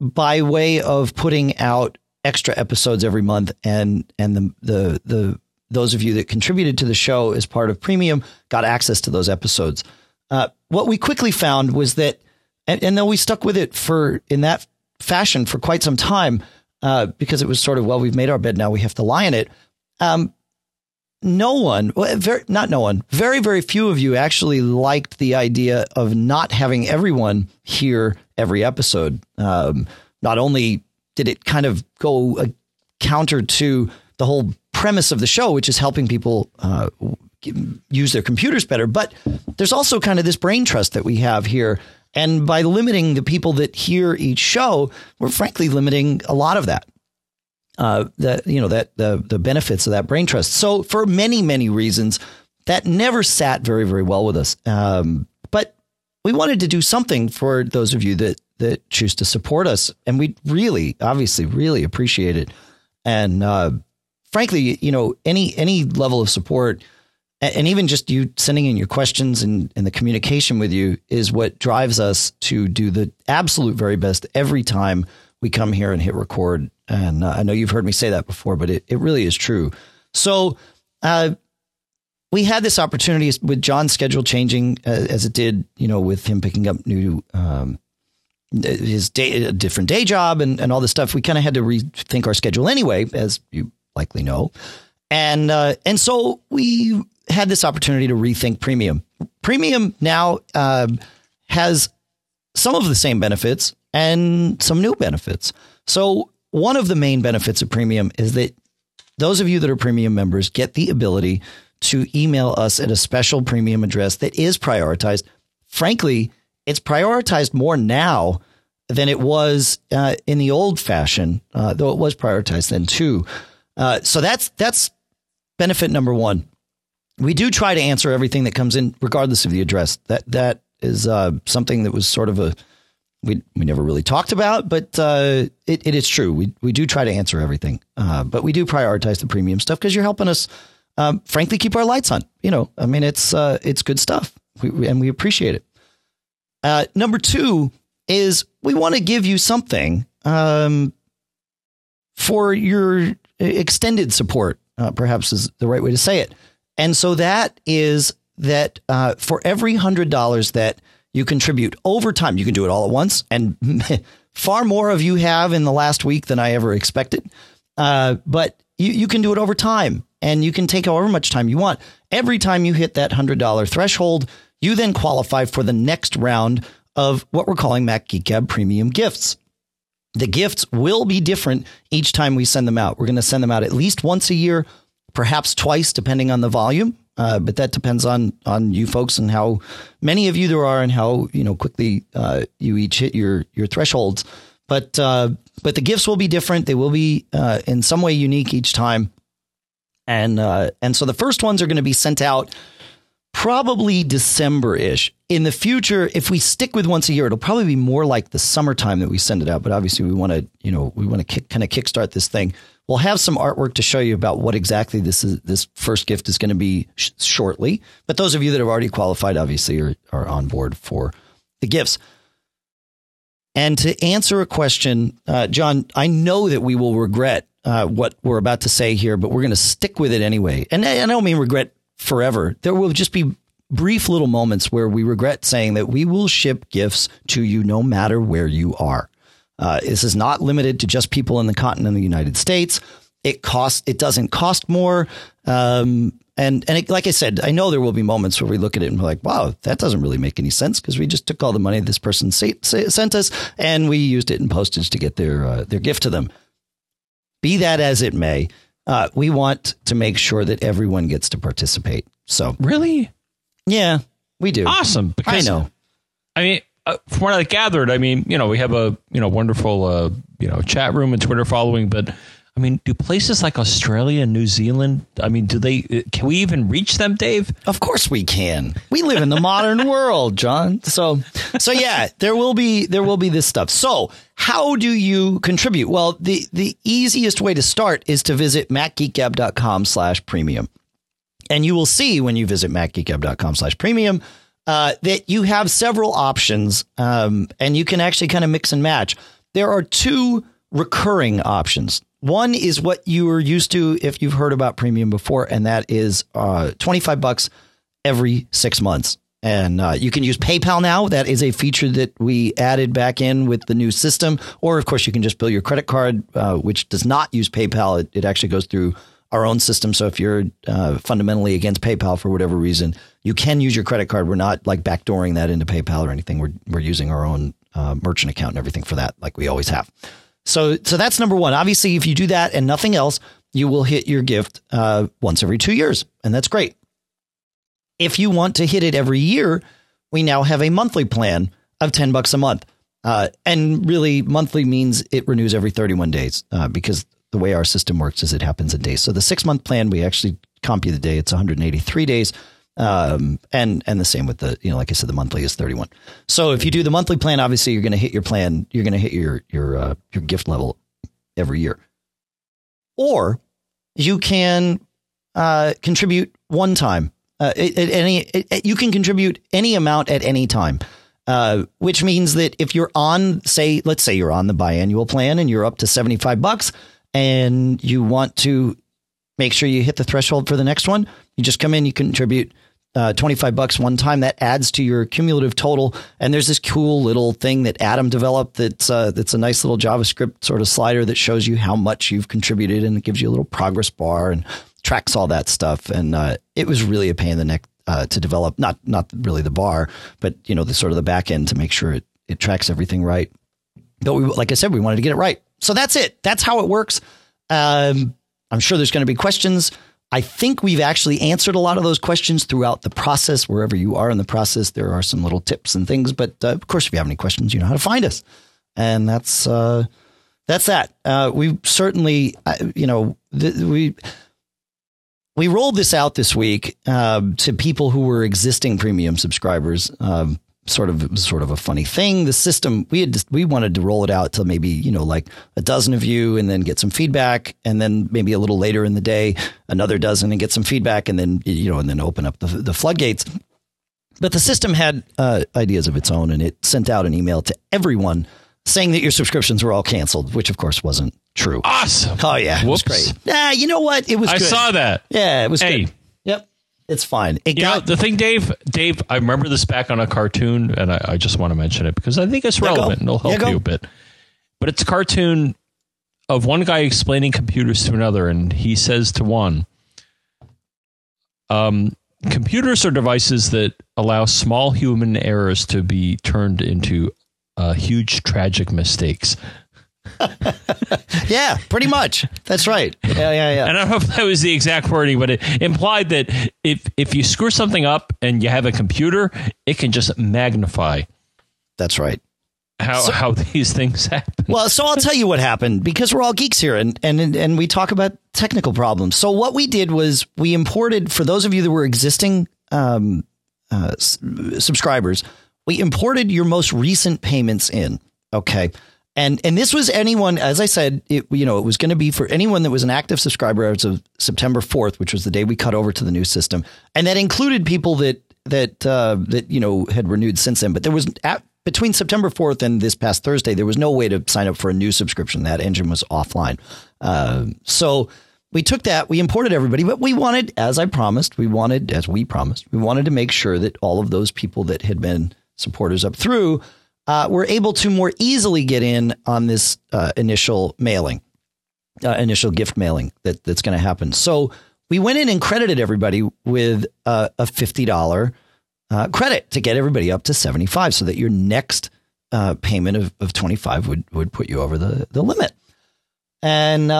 by way of putting out extra episodes every month, and and the the the those of you that contributed to the show as part of premium got access to those episodes. Uh, what we quickly found was that, and, and then we stuck with it for in that fashion for quite some time uh, because it was sort of well, we've made our bed now, we have to lie in it. Um, no one, well, very, not no one, very, very few of you actually liked the idea of not having everyone hear every episode. Um, not only did it kind of go counter to the whole premise of the show, which is helping people uh, use their computers better, but there's also kind of this brain trust that we have here. And by limiting the people that hear each show, we're frankly limiting a lot of that uh, that you know that the the benefits of that brain trust. So for many many reasons, that never sat very very well with us. Um, but we wanted to do something for those of you that that choose to support us, and we really, obviously, really appreciate it. And uh, frankly, you know, any any level of support. And even just you sending in your questions and, and the communication with you is what drives us to do the absolute very best every time we come here and hit record. And uh, I know you've heard me say that before, but it, it really is true. So uh, we had this opportunity with John's schedule changing uh, as it did, you know, with him picking up new, um, his day, a different day job and, and all this stuff. We kind of had to rethink our schedule anyway, as you likely know. And, uh, and so we had this opportunity to rethink premium. Premium now um has some of the same benefits and some new benefits. So, one of the main benefits of premium is that those of you that are premium members get the ability to email us at a special premium address that is prioritized. Frankly, it's prioritized more now than it was uh, in the old fashion, uh, though it was prioritized then too. Uh, so that's that's benefit number one. We do try to answer everything that comes in, regardless of the address. That that is uh, something that was sort of a we we never really talked about, but uh, it, it is true. We we do try to answer everything, uh, but we do prioritize the premium stuff because you're helping us, um, frankly, keep our lights on. You know, I mean, it's uh, it's good stuff, we, we- and we appreciate it. Uh, number two, is we want to give you something um, for your extended support, uh, perhaps is the right way to say it. And so that is that uh, for every hundred dollars that you contribute over time, you can do it all at once, and far more of you have in the last week than I ever expected. Uh, but you, you can do it over time, and you can take however much time you want. Every time you hit that hundred dollar threshold, you then qualify for the next round of what we're calling Mac Geek Gab premium gifts. The gifts will be different each time we send them out. We're going to send them out at least once a year, perhaps twice, depending on the volume. Uh, but that depends on on you folks and how many of you there are and how you know quickly uh, you each hit your your thresholds. But uh, but the gifts will be different. They will be uh, in some way unique each time, and uh, and so the first ones are going to be sent out probably December ish. In the future, if we stick with once a year, it'll probably be more like the summertime that we send it out. But obviously, we want to, you know, we want to kind of kickstart this thing. We'll have some artwork to show you about what exactly this is. This first gift is going to be sh- shortly. But those of you that have already qualified, obviously, are are on board for the gifts. And to answer a question, uh, John, I know that we will regret uh, what we're about to say here, but we're going to stick with it anyway. And I don't mean regret forever. There will just be brief little moments where we regret saying that we will ship gifts to you no matter where you are. Uh, this is not limited to just people in the continent of the United States. It costs. It doesn't cost more. Um, and and it, like I said, I know there will be moments where we look at it and we're like, "Wow, that doesn't really make any sense," because we just took all the money this person say, say, sent us and we used it in postage to get their uh, their gift to them. Be that as it may, uh, we want to make sure that everyone gets to participate. So really, yeah, we do. Awesome. Because, I know. I mean, from what I gathered, I mean, you know, we have a you know wonderful uh, you know chat room and Twitter following, but I mean, do places like Australia and New Zealand? I mean, do they? Uh, can we even reach them, Dave? Of course we can. We live in the modern world, John. So, so yeah, there will be there will be this stuff. So, how do you contribute? Well, the the easiest way to start is to visit macgeekgab.com slash premium, and you will see when you visit macgeekgab.com slash premium uh, that you have several options, um, and you can actually kind of mix and match. There are two recurring options. One is what you are used to if you've heard about premium before, and that is uh, 25 bucks every six months. And uh, you can use PayPal now. That is a feature that we added back in with the new system. Or, of course, you can just bill your credit card, uh, which does not use PayPal. It, it, actually goes through our own system. So if you're uh, fundamentally against PayPal for whatever reason, you can use your credit card. We're not like backdooring that into PayPal or anything. We're, we're using our own uh, merchant account and everything for that, like we always have. So, so that's number one. Obviously, if you do that and nothing else, you will hit your gift uh, once every two years, and that's great. If you want to hit it every year, we now have a monthly plan of ten bucks a month, uh, and really monthly means it renews every thirty-one days uh, because the way our system works is it happens in days. So the six-month plan, we actually comp you the day; it's one hundred and eighty-three days. Um, and and the same with the you know like I said the monthly is 31. So if you do the monthly plan obviously you're going to hit your plan you're going to hit your your uh, your gift level every year. Or you can uh, contribute one time. Uh, at, any at, you can contribute any amount at any time. Uh, which means that if you're on, say, let's say you're on the biannual plan and you're up to 75 bucks and you want to make sure you hit the threshold for the next one, you just come in, you contribute uh, 25 bucks one time. That adds to your cumulative total. And there's this cool little thing that Adam developed that's, uh, that's a nice little JavaScript sort of slider that shows you how much you've contributed and it gives you a little progress bar and tracks all that stuff. And uh, it was really a pain in the neck uh, to develop, not, not really the bar, but, you know, the sort of the back end to make sure it, it tracks everything right. But we, like I said, we wanted to get it right. So that's it. That's how it works. Um, I'm sure there's going to be questions. I think we've actually answered a lot of those questions throughout the process. Wherever you are in the process, there are some little tips and things. But uh, of course, if you have any questions, you know how to find us, and that's uh, that's that. Uh, we certainly, uh, you know, th- we we rolled this out this week uh, to people who were existing premium subscribers. Um, sort of sort of a funny thing. The system we had we wanted to roll it out to maybe you know like a dozen of you, and then get some feedback, and then maybe a little later in the day another dozen and get some feedback, and then you know and then open up the the floodgates. But the system had uh, ideas of its own, and it sent out an email to everyone saying that your subscriptions were all canceled, which of course wasn't true. Awesome. Oh yeah, it was Whoops. great. Yeah, you know what? It was. I good. saw that. Yeah, it was Hey. good. It's fine. It You know, the thing, Dave, Dave, I remember this back on a cartoon, and I, I just want to mention it because I think it's relevant and it'll help you a bit. But it's a cartoon of one guy explaining computers to another, and he says to one, um, computers are devices that allow small human errors to be turned into uh, huge tragic mistakes. yeah, pretty much. That's right. Yeah, yeah, yeah. And I don't know if that was the exact wording, but it implied that if if you screw something up and you have a computer, it can just magnify That's right. how how these things happen. Well, so I'll tell you what happened because we're all geeks here and, and and we talk about technical problems. So what we did was we imported for those of you that were existing um, uh, s- subscribers, we imported your most recent payments in. Okay. And and this was anyone, as I said, it you know it was going to be for anyone that was an active subscriber as of September fourth, which was the day we cut over to the new system, and that included people that that uh, that you know had renewed since then. But there was at, between September fourth and this past Thursday, there was no way to sign up for a new subscription. That engine was offline. Uh, so we took that, we imported everybody, but we wanted, as I promised, we wanted, as we promised, we wanted to make sure that all of those people that had been supporters up through uh, were able to more easily get in on this uh, initial mailing, uh, initial gift mailing that, that's going to happen. So we went in and credited everybody with uh, a fifty dollar uh, credit to get everybody up to seventy five, so that your next uh, payment of, of twenty five would would put you over the the limit. And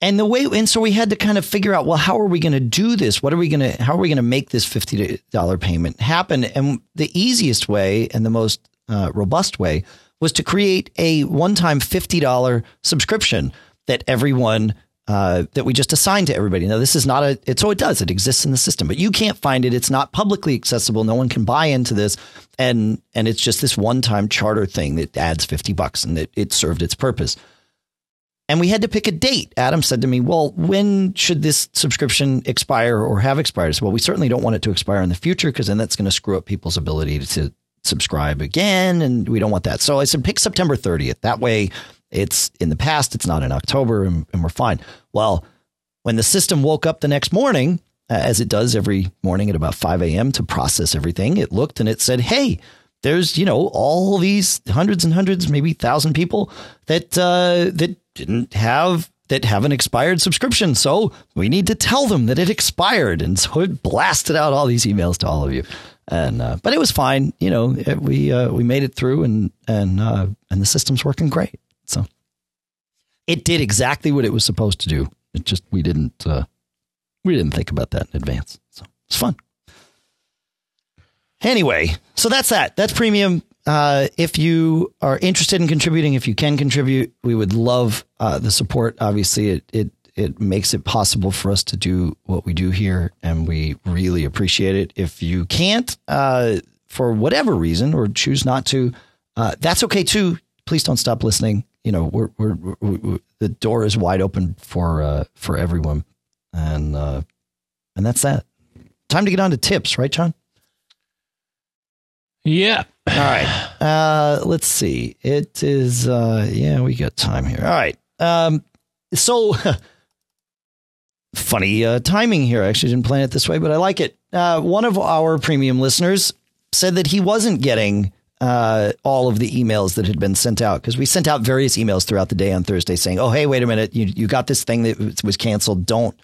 and the way and so we had to kind of figure out well how are we going to do this what are we going to how are we going to make this $50 payment happen and the easiest way and the most uh, robust way was to create a one-time $50 subscription that everyone uh, that we just assigned to everybody. Now, this is not a, it, so it does, it exists in the system, but you can't find it. It's not publicly accessible. No one can buy into this. And, and it's just this one time charter thing that adds 50 bucks and it, it served its purpose. And we had to pick a date. Adam said to me, Well, when should this subscription expire or have expired? Well, we certainly don't want it to expire in the future because then that's going to screw up people's ability to subscribe again. And we don't want that. So I said, Pick September 30th. That way it's in the past, it's not in October, and, and we're fine. Well, when the system woke up the next morning, as it does every morning at about 5 a.m. to process everything, it looked and it said, Hey, there's you know all these hundreds and hundreds, maybe thousand people that uh, that didn't have that have an expired subscription. So we need to tell them that it expired, and so it blasted out all these emails to all of you. And uh, but it was fine, you know. It, we uh, we made it through, and and uh, and the system's working great. So it did exactly what it was supposed to do. It just we didn't uh, we didn't think about that in advance. So it's fun. Anyway, so that's that. That's premium. Uh, if you are interested in contributing, if you can contribute, we would love uh, the support. Obviously, it it it makes it possible for us to do what we do here, and we really appreciate it. If you can't, uh, for whatever reason, or choose not to, uh, that's okay too. Please don't stop listening. You know, we're, we're, we're, we the door is wide open for uh, for everyone, and uh, and that's that. Time to get on to tips, right, John? Yeah. All right. Uh, let's see. It is, uh, yeah, we got time here. All right. Um, so funny uh, timing here. I actually didn't plan it this way, but I like it. Uh, one of our premium listeners said that he wasn't getting uh, all of the emails that had been sent out because we sent out various emails throughout the day on Thursday saying, "Oh, hey, wait a minute, you you got this thing that was canceled. Don't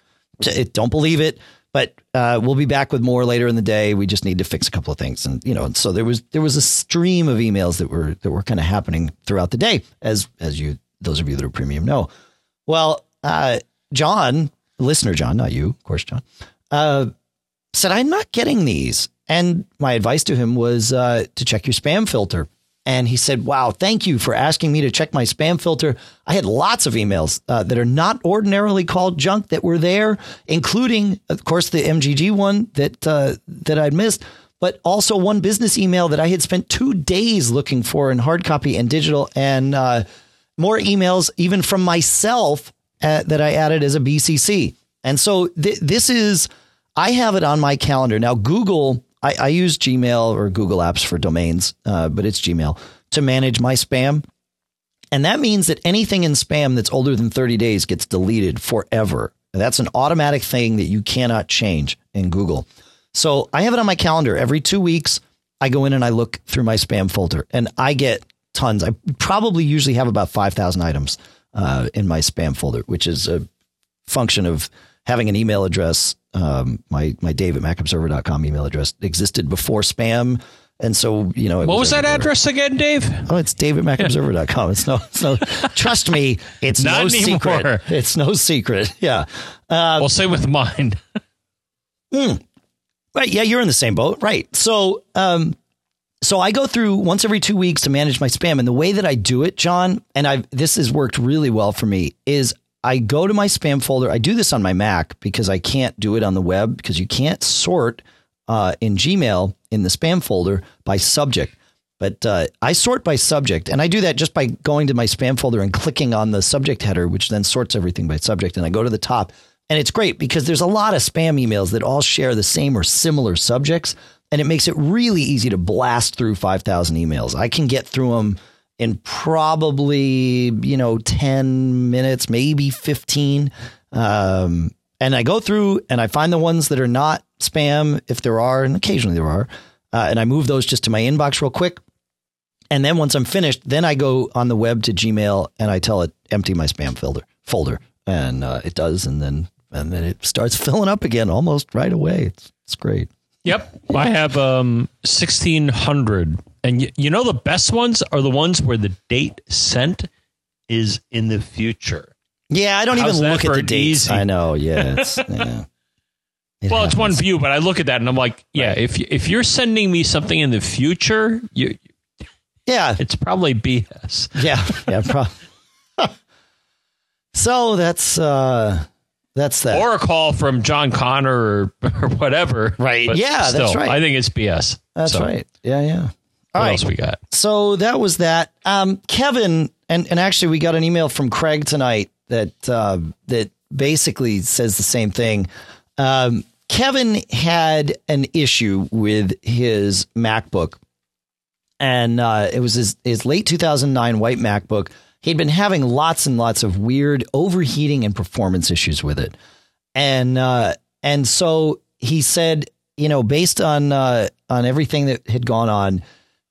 don't believe it." But uh, we'll be back with more later in the day. We just need to fix a couple of things, and you know, so there was there was a stream of emails that were that were kind of happening throughout the day, as as you those of you that are premium know. Well, uh, John, listener John, not you, of course, John, uh, said I'm not getting these, and my advice to him was uh, to check your spam filter. And he said, Wow, thank you for asking me to check my spam filter. I had lots of emails uh, that are not ordinarily called junk that were there, including, of course, the MGG one that, uh, that I'd missed, but also one business email that I had spent two days looking for in hard copy and digital, and uh, more emails, even from myself, uh, that I added as a BCC. And so th- this is, I have it on my calendar. Now, Google, I, I use Gmail or Google Apps for domains, uh, but it's Gmail to manage my spam. And that means that anything in spam that's older than 30 days gets deleted forever. That's an automatic thing that you cannot change in Google. So I have it on my calendar every two weeks. I go in and I look through my spam folder and I get tons. I probably usually have about 5,000 items uh, in my spam folder, which is a function of having an email address. Um, my, my Dave at macobserver.com email address existed before spam. And so, you know, what was, was that address again, Dave? Oh, it's davidmacobserver.com. It's no, it's no, trust me, it's Not no anymore. secret. It's no secret. Yeah. Uh, well, same with mine. hmm. Right. Yeah. You're in the same boat. Right. So, um, so I go through once every two weeks to manage my spam. And the way that I do it, John, and I've, this has worked really well for me is I go to my spam folder. I do this on my Mac because I can't do it on the web because you can't sort uh, in Gmail in the spam folder by subject. But uh, I sort by subject, and I do that just by going to my spam folder and clicking on the subject header, which then sorts everything by subject. And I go to the top, and it's great because there's a lot of spam emails that all share the same or similar subjects, and it makes it really easy to blast through 5,000 emails. I can get through them in probably you know 10 minutes, maybe 15. Um, and I go through and I find the ones that are not spam, if there are, and occasionally there are, uh, and I move those just to my inbox real quick. And then once I'm finished, then I go on the web to Gmail and I tell it empty my spam folder folder, and uh, it does, and then and then it starts filling up again almost right away. It's it's great. Yep, I have um sixteen hundred, and y- you know the best ones are the ones where the date sent is in the future. Yeah, I don't How's even look at the dates. easy- I know. Yeah. It's, yeah. It well, it's one view, but I look at that and I'm like, yeah, if if you're sending me something in the future, you Yeah. it's probably BS. Yeah. Yeah. Pro- so that's uh that's that. Or a call from John Connor or, or whatever. Right. But Yeah, that's right. I think it's BS. that's So, right. Yeah. Yeah. What All right. else we got? so that was that. Um, Kevin, and, and actually, we got an email from Craig tonight that uh, that basically says the same thing. Um, Kevin had an issue with his MacBook, and uh, it was his, his late 2009 white MacBook. He'd been having lots and lots of weird overheating and performance issues with it, and uh, and so he said, you know, based on uh, on everything that had gone on,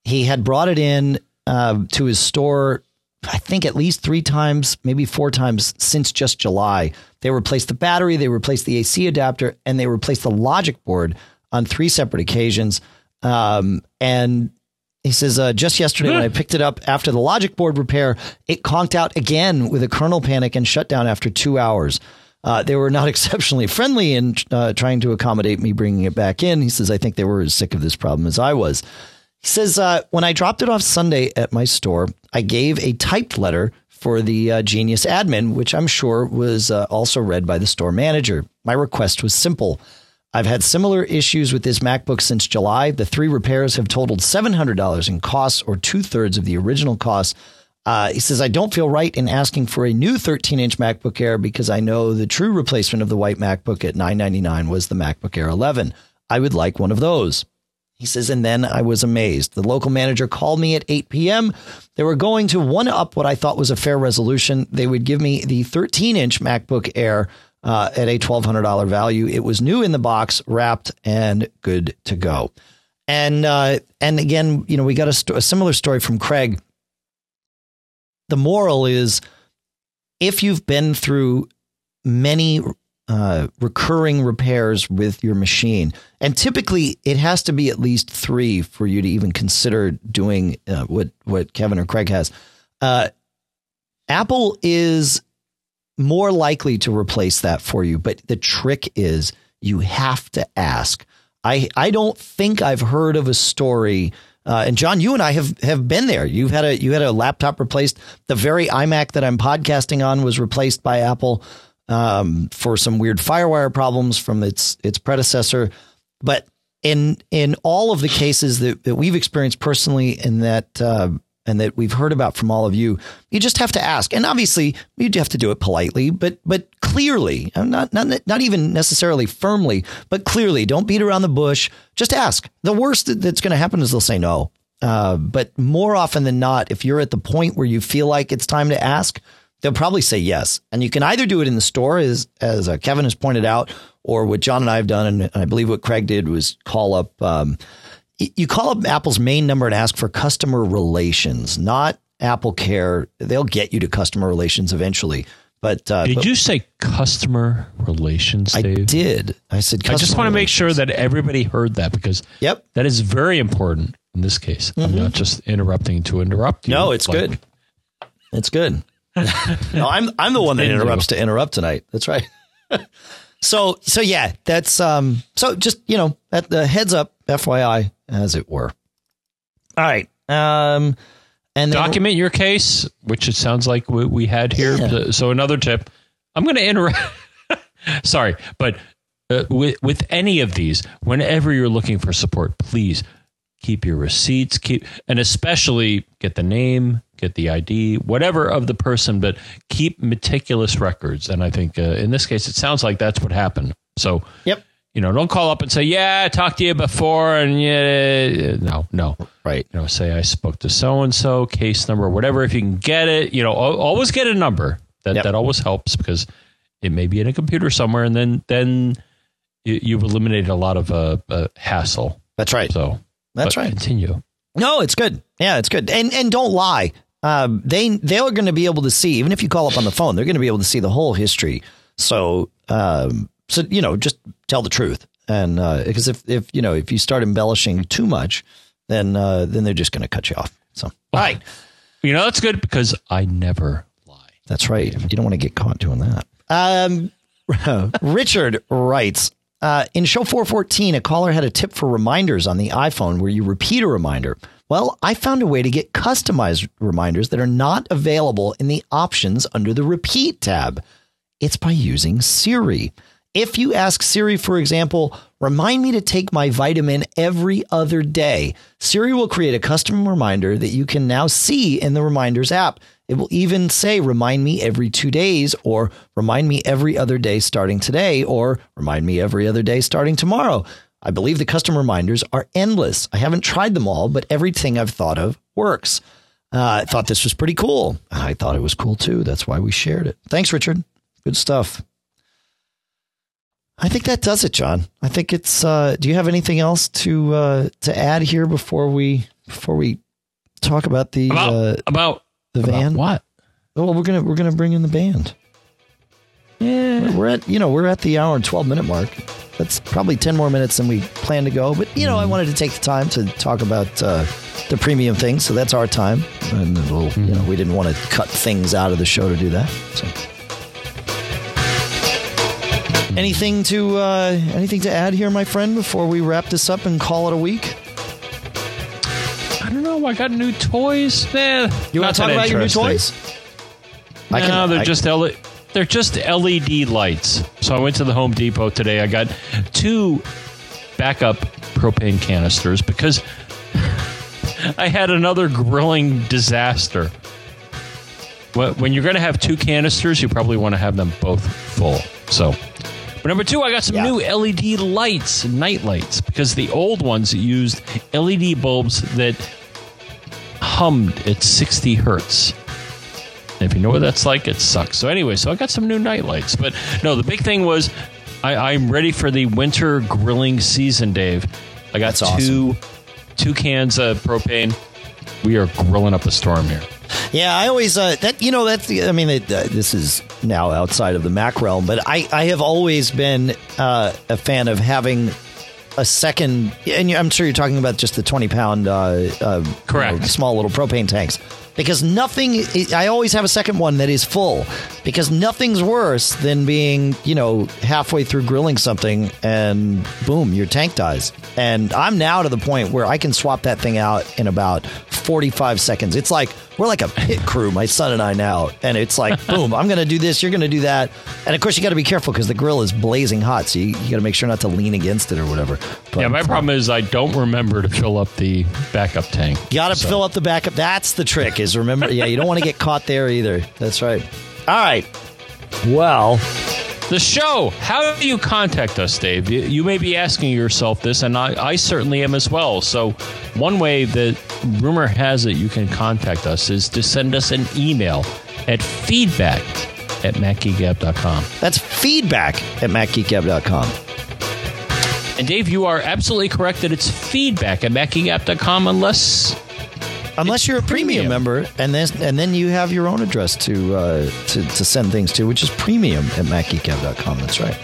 he had brought it in uh, to his store. I think at least three times, maybe four times since just July. They replaced the battery, they replaced the AC adapter, and they replaced the logic board on three separate occasions. Um, and he says, uh, just yesterday when I picked it up after the logic board repair, it conked out again with a kernel panic and shut down after two hours. Uh, they were not exceptionally friendly in uh, trying to accommodate me bringing it back in. He says, I think they were as sick of this problem as I was. He says, uh, when I dropped it off Sunday at my store, I gave a typed letter for the uh, Genius admin, which I'm sure was uh, also read by the store manager. My request was simple. I've had similar issues with this MacBook since July. The three repairs have totaled $700 in costs, or two thirds of the original cost. Uh, he says, I don't feel right in asking for a new 13 inch MacBook Air because I know the true replacement of the white MacBook at 999 was the MacBook Air 11. I would like one of those. He says, and then I was amazed. The local manager called me at 8 p.m. They were going to one up what I thought was a fair resolution. They would give me the 13 inch MacBook Air uh, at a $1,200 value. It was new in the box, wrapped, and good to go. And uh, and again, you know, we got a, sto- a similar story from Craig. The moral is, if you've been through many uh, recurring repairs with your machine. And typically, it has to be at least three for you to even consider doing uh, what what Kevin or Craig has. Uh, Apple is more likely to replace that for you, but the trick is you have to ask. I I don't think I've heard of a story. Uh, and John, you and I have have been there. You've had a you had a laptop replaced. The very iMac that I'm podcasting on was replaced by Apple um, for some weird FireWire problems from its its predecessor. But in in all of the cases that, that we've experienced personally, and that uh, and that we've heard about from all of you, you just have to ask. And obviously, you have to do it politely, but but clearly, not not not even necessarily firmly, but clearly. Don't beat around the bush. Just ask. The worst that's going to happen is they'll say no. Uh, but more often than not, if you're at the point where you feel like it's time to ask, they'll probably say yes. And you can either do it in the store, as as uh, Kevin has pointed out, or what John and I have done, and I believe what Craig did was call up. Um, you call up Apple's main number and ask for customer relations, not Apple Care. They'll get you to customer relations eventually. But uh, did but you say customer relations, Dave? I did. I said. Customer. I just want to make sure that everybody heard that because Yep. that is very important in this case. I'm not just interrupting to interrupt you. Mm-hmm. No, it's Like, good. It's good. no, I'm I'm the one that interrupts to interrupt tonight. That's right. so so yeah, that's um so just you know at the heads up, FYI, as it were. All right. Um and then Document your case, which it sounds like we, we had here. Yeah. So another tip. I'm going to interrupt. Sorry, but uh, with with any of these, whenever you're looking for support, please keep your receipts, keep and especially get the name, get the ID, whatever of the person, but keep meticulous records. And I think uh, in this case, it sounds like that's what happened. So Yep. You know, don't call up and say, "Yeah, I talked to you before," and yeah, no, no, Right. you know, say I spoke to so and so, case number, whatever. If you can get it, you know, always get a number. That Yep. that always helps because it may be in a computer somewhere, and then then you, you've eliminated a lot of uh, uh, hassle. That's right. So That's right. Continue. No, it's good. Yeah, it's good. And and don't lie. Um, they they're going to be able to see even if you call up on the phone, they're going to be able to see the whole history. So um, so you know, just tell the truth. And uh, because if if you know if you start embellishing too much, then uh, then they're just going to cut you off. So all right, You know that's good because I never lie. that's right. You don't want to get caught doing that. Um, Richard writes. Uh, in show 414, a caller had a tip for reminders on the iPhone where you repeat a reminder. Well, I found a way to get customized reminders that are not available in the options under the repeat tab. It's by using Siri. If you ask Siri, for example, remind me to take my vitamin every other day, Siri will create a custom reminder that you can now see in the Reminders app. It will even say, remind me every two days, or remind me every other day starting today, or remind me every other day starting tomorrow. I believe the custom reminders are endless. I haven't tried them all, but everything I've thought of works. Uh, I thought this was pretty cool. I thought it was cool too. That's why we shared it. Thanks, Richard. Good stuff. I think that does it, John. I think it's. Uh, do you have anything else to uh, to add here before we before we talk about the About uh, about the about van? What? Oh, well, we're gonna we're gonna bring in the band. Yeah, we're at you know we're at the hour and twelve minute mark. That's probably ten more minutes than we planned to go. But you know, I wanted to take the time to talk about uh, the premium things, so that's our time. And we'll, you know, we didn't want to cut things out of the show to do that. So, anything to uh, anything to add here, my friend, before we wrap this up and call it a week? I don't know. I got new toys. Eh, You want to talk about your new toys? no, they're I- just L- they're just LED lights. So I went to the Home Depot today. I got two backup propane canisters because I had another grilling disaster. When you're going to have two canisters, you probably want to have them both full. So, but number two, I got some Yeah. new LED lights, night lights, because the old ones used LED bulbs that hummed at 60 hertz. And if you know what that's like, it sucks. So anyway, so I got some new night lights. But no, the big thing was I, I'm ready for the winter grilling season, Dave. I got That's awesome. two two cans of propane. We are grilling up a storm here. Yeah, I always uh, that you know that's the I mean it, uh, this is now outside of the Mac realm, but I I have always been uh, a fan of having a second, and I'm sure you're talking about just the 20 pound, uh, uh, Correct. you know, small little propane tanks. Because nothing. I always have a second one that is full because nothing's worse than being you know halfway through grilling something and boom, your tank dies. And I'm now to the point where I can swap that thing out in about 45 seconds. It's like we're like a pit crew, my son and I now, and it's like boom, I'm going to do this, you're going to do that, and of course you got to be careful because the grill is blazing hot, so you, you got to make sure not to lean against it or whatever. But, yeah, my problem is I don't remember to fill up the backup tank. You got to so. fill up the backup. That's the trick. Is remember, yeah, you don't want to get caught there either. That's right. All right. Well. The show. How do you contact us, Dave? You, you may be asking yourself this, and I, I, certainly am as well. So, one way that rumor has it you can contact us is to send us an email at feedback at macgeekgab.com. That's feedback at macgeekgab.com. And Dave, you are absolutely correct that it's feedback at macgeekgab.com unless unless you're a premium, premium, member, and then and then you have your own address to uh, to to send things to, which is premium at macgeekgab.com. That's right.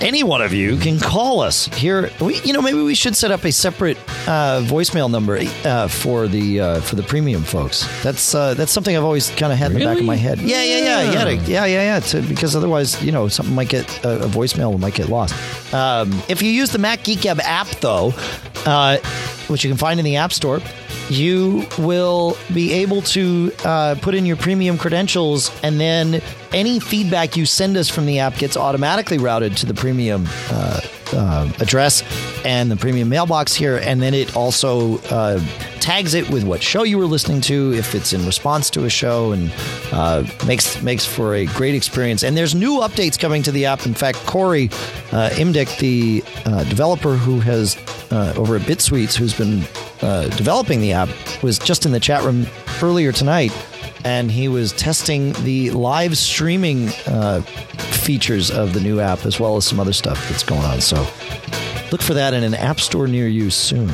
Any one of you can call us here. We, you know, maybe we should set up a separate uh, voicemail number uh, for the uh, for the premium folks. That's uh, that's something I've always kind of had really? in the back of my head. Yeah, yeah, yeah, yeah, yeah, yeah, yeah. yeah to, because otherwise, you know, something might get a, a voicemail might get lost. Um, if you use the Mac Geek Gab app, though, uh, which you can find in the App Store, you will be able to uh, put in your premium credentials, and then any feedback you send us from the app gets automatically routed to the premium uh, uh, address and the premium mailbox here. And then it also uh, tags it with what show you were listening to, if it's in response to a show, and uh, makes makes for a great experience. And there's new updates coming to the app. In fact, Corey uh, Imdieke, the uh, developer who has over at Bitsuites, who's been uh, developing the app, was just in the chat room earlier tonight and he was testing the live streaming uh, features of the new app as well as some other stuff that's going on. So look for that in an app store near you soon.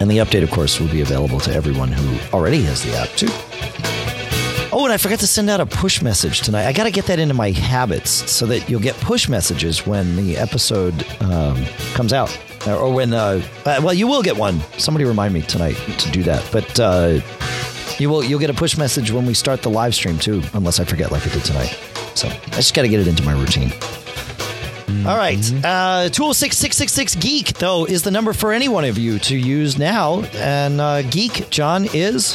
And the update, of course, will be available to everyone who already has the app, too. Oh, and I forgot to send out a push message tonight. I got to get that into my habits so that you'll get push messages when the episode um, comes out. Or when, uh, well, you will get one. Somebody remind me tonight to do that. But uh, you will, you'll get a push message when we start the live stream too, unless I forget like I did tonight. So I just got to get it into my routine. All right. Uh, 206 Geek, though, is the number for any one of you to use now. And uh, Geek, John, is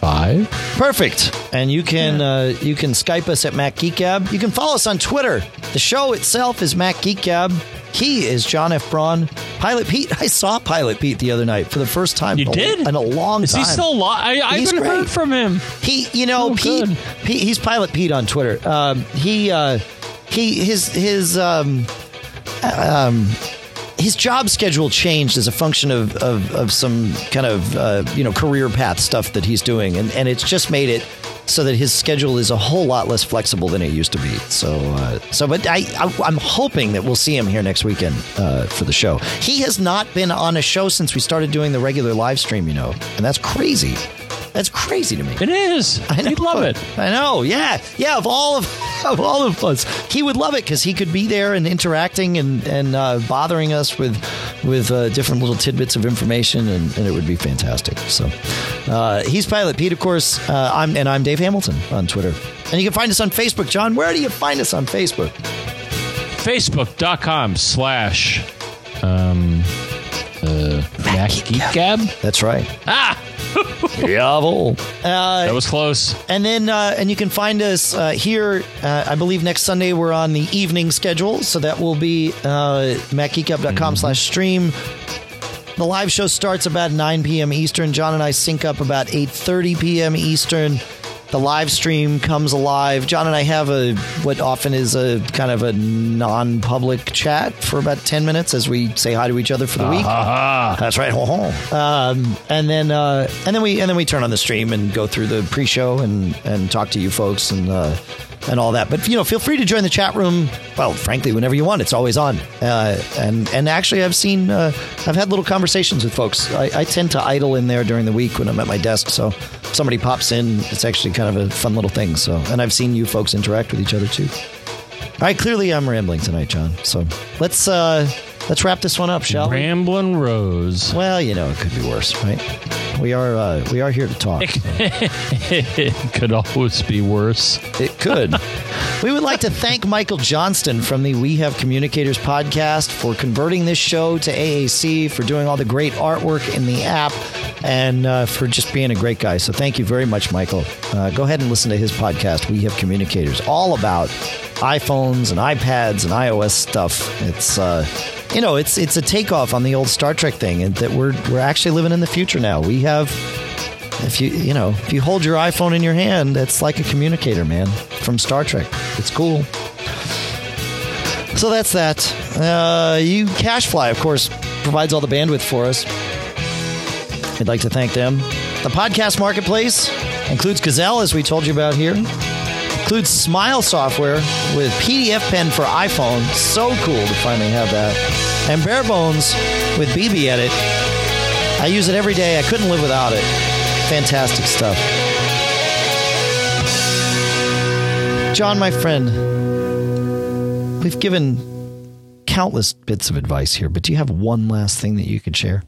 4335. Perfect. And you can yeah. uh, you can Skype us at Mac Geek Gab. You can follow us on Twitter. The show itself is Mac Geek Gab. He is John F. Braun. Pilot Pete. I saw Pilot Pete the other night for the first time. You did in a long is time. Is he still alive? I, I haven't great. heard from him. He, you know, oh, Pete, Pete, He's Pilot Pete on Twitter. Um, he, uh, he, his, his, um, um, his job schedule changed as a function of, of, of some kind of uh, you know career path stuff that he's doing, and, and it's just made it so that his schedule is a whole lot less flexible than it used to be. So, uh, so, but I, I, am hoping that we'll see him here next weekend uh, for the show. He has not been on a show since we started doing the regular live stream, you know, and that's crazy. That's crazy to me. It is. I know. He'd love it. I know. Yeah. Yeah. Of all of, of all of us, he would love it because he could be there and interacting and and uh, bothering us with with uh, different little tidbits of information, and, and, it would be fantastic. So uh, he's Pilot Pete, of course. Uh, I'm and I'm Dave Hamilton on Twitter, and you can find us on Facebook. John, where do you find us on Facebook? Facebook.com slash um, uh, Mac Geek Gab. That's right. Ah. Jawohl. Uh, that was close. And then, uh, and you can find us uh, here. Uh, I believe next Sunday we're on the evening schedule, so that will be uh, macgeekgab.com mm-hmm. slash stream. The live show starts about 9 p.m. Eastern. John and I sync up about 8:30 p.m. Eastern the live stream comes alive. John and I have a what often is a kind of a non-public chat for about ten minutes as we say hi to each other for the week. Uh-huh. That's right. Um, and then uh, and then we and then we turn on the stream and go through the pre-show and and talk to you folks and. Uh, and all that. But you know, feel free to join the chat room. Well, frankly, whenever you want, it's always on. Uh, and and actually, I've seen, uh, I've had little conversations with folks. I, I, tend to idle in there during the week when I'm at my desk. So somebody pops in, it's actually kind of a fun little thing. So, and I've seen you folks interact with each other too. All right, clearly I'm rambling tonight, John. So let's uh, let's wrap this one up, shall we? Ramblin' Rose. Well, you know, it could be worse, right? We are uh, we are here to talk. it could always be worse. It could. we would like to thank Michael Johnston from the We Have Communicators podcast for converting this show to AAC, for doing all the great artwork in the app, and uh, for just being a great guy. So thank you very much, Michael. Uh, go ahead and listen to his podcast, We Have Communicators, all about iPhones and iPads and iOS stuff. It's uh, you know, it's it's a takeoff on the old Star Trek thing, and that we're we're actually living in the future now. We have, if you you know, if you hold your iPhone in your hand, it's like a communicator, man, from Star Trek. It's cool. So that's that. Uh, you CacheFly, of course, provides all the bandwidth for us. I'd like to thank them. The podcast marketplace includes Gazelle, as we told you about here includes Smile software with PDF Pen for iPhone. So cool to finally have that. And Bare Bones with BB Edit. I use it every day. I couldn't live without it. Fantastic stuff. John, my friend, we've given countless bits of advice here, but do you have one last thing that you could share?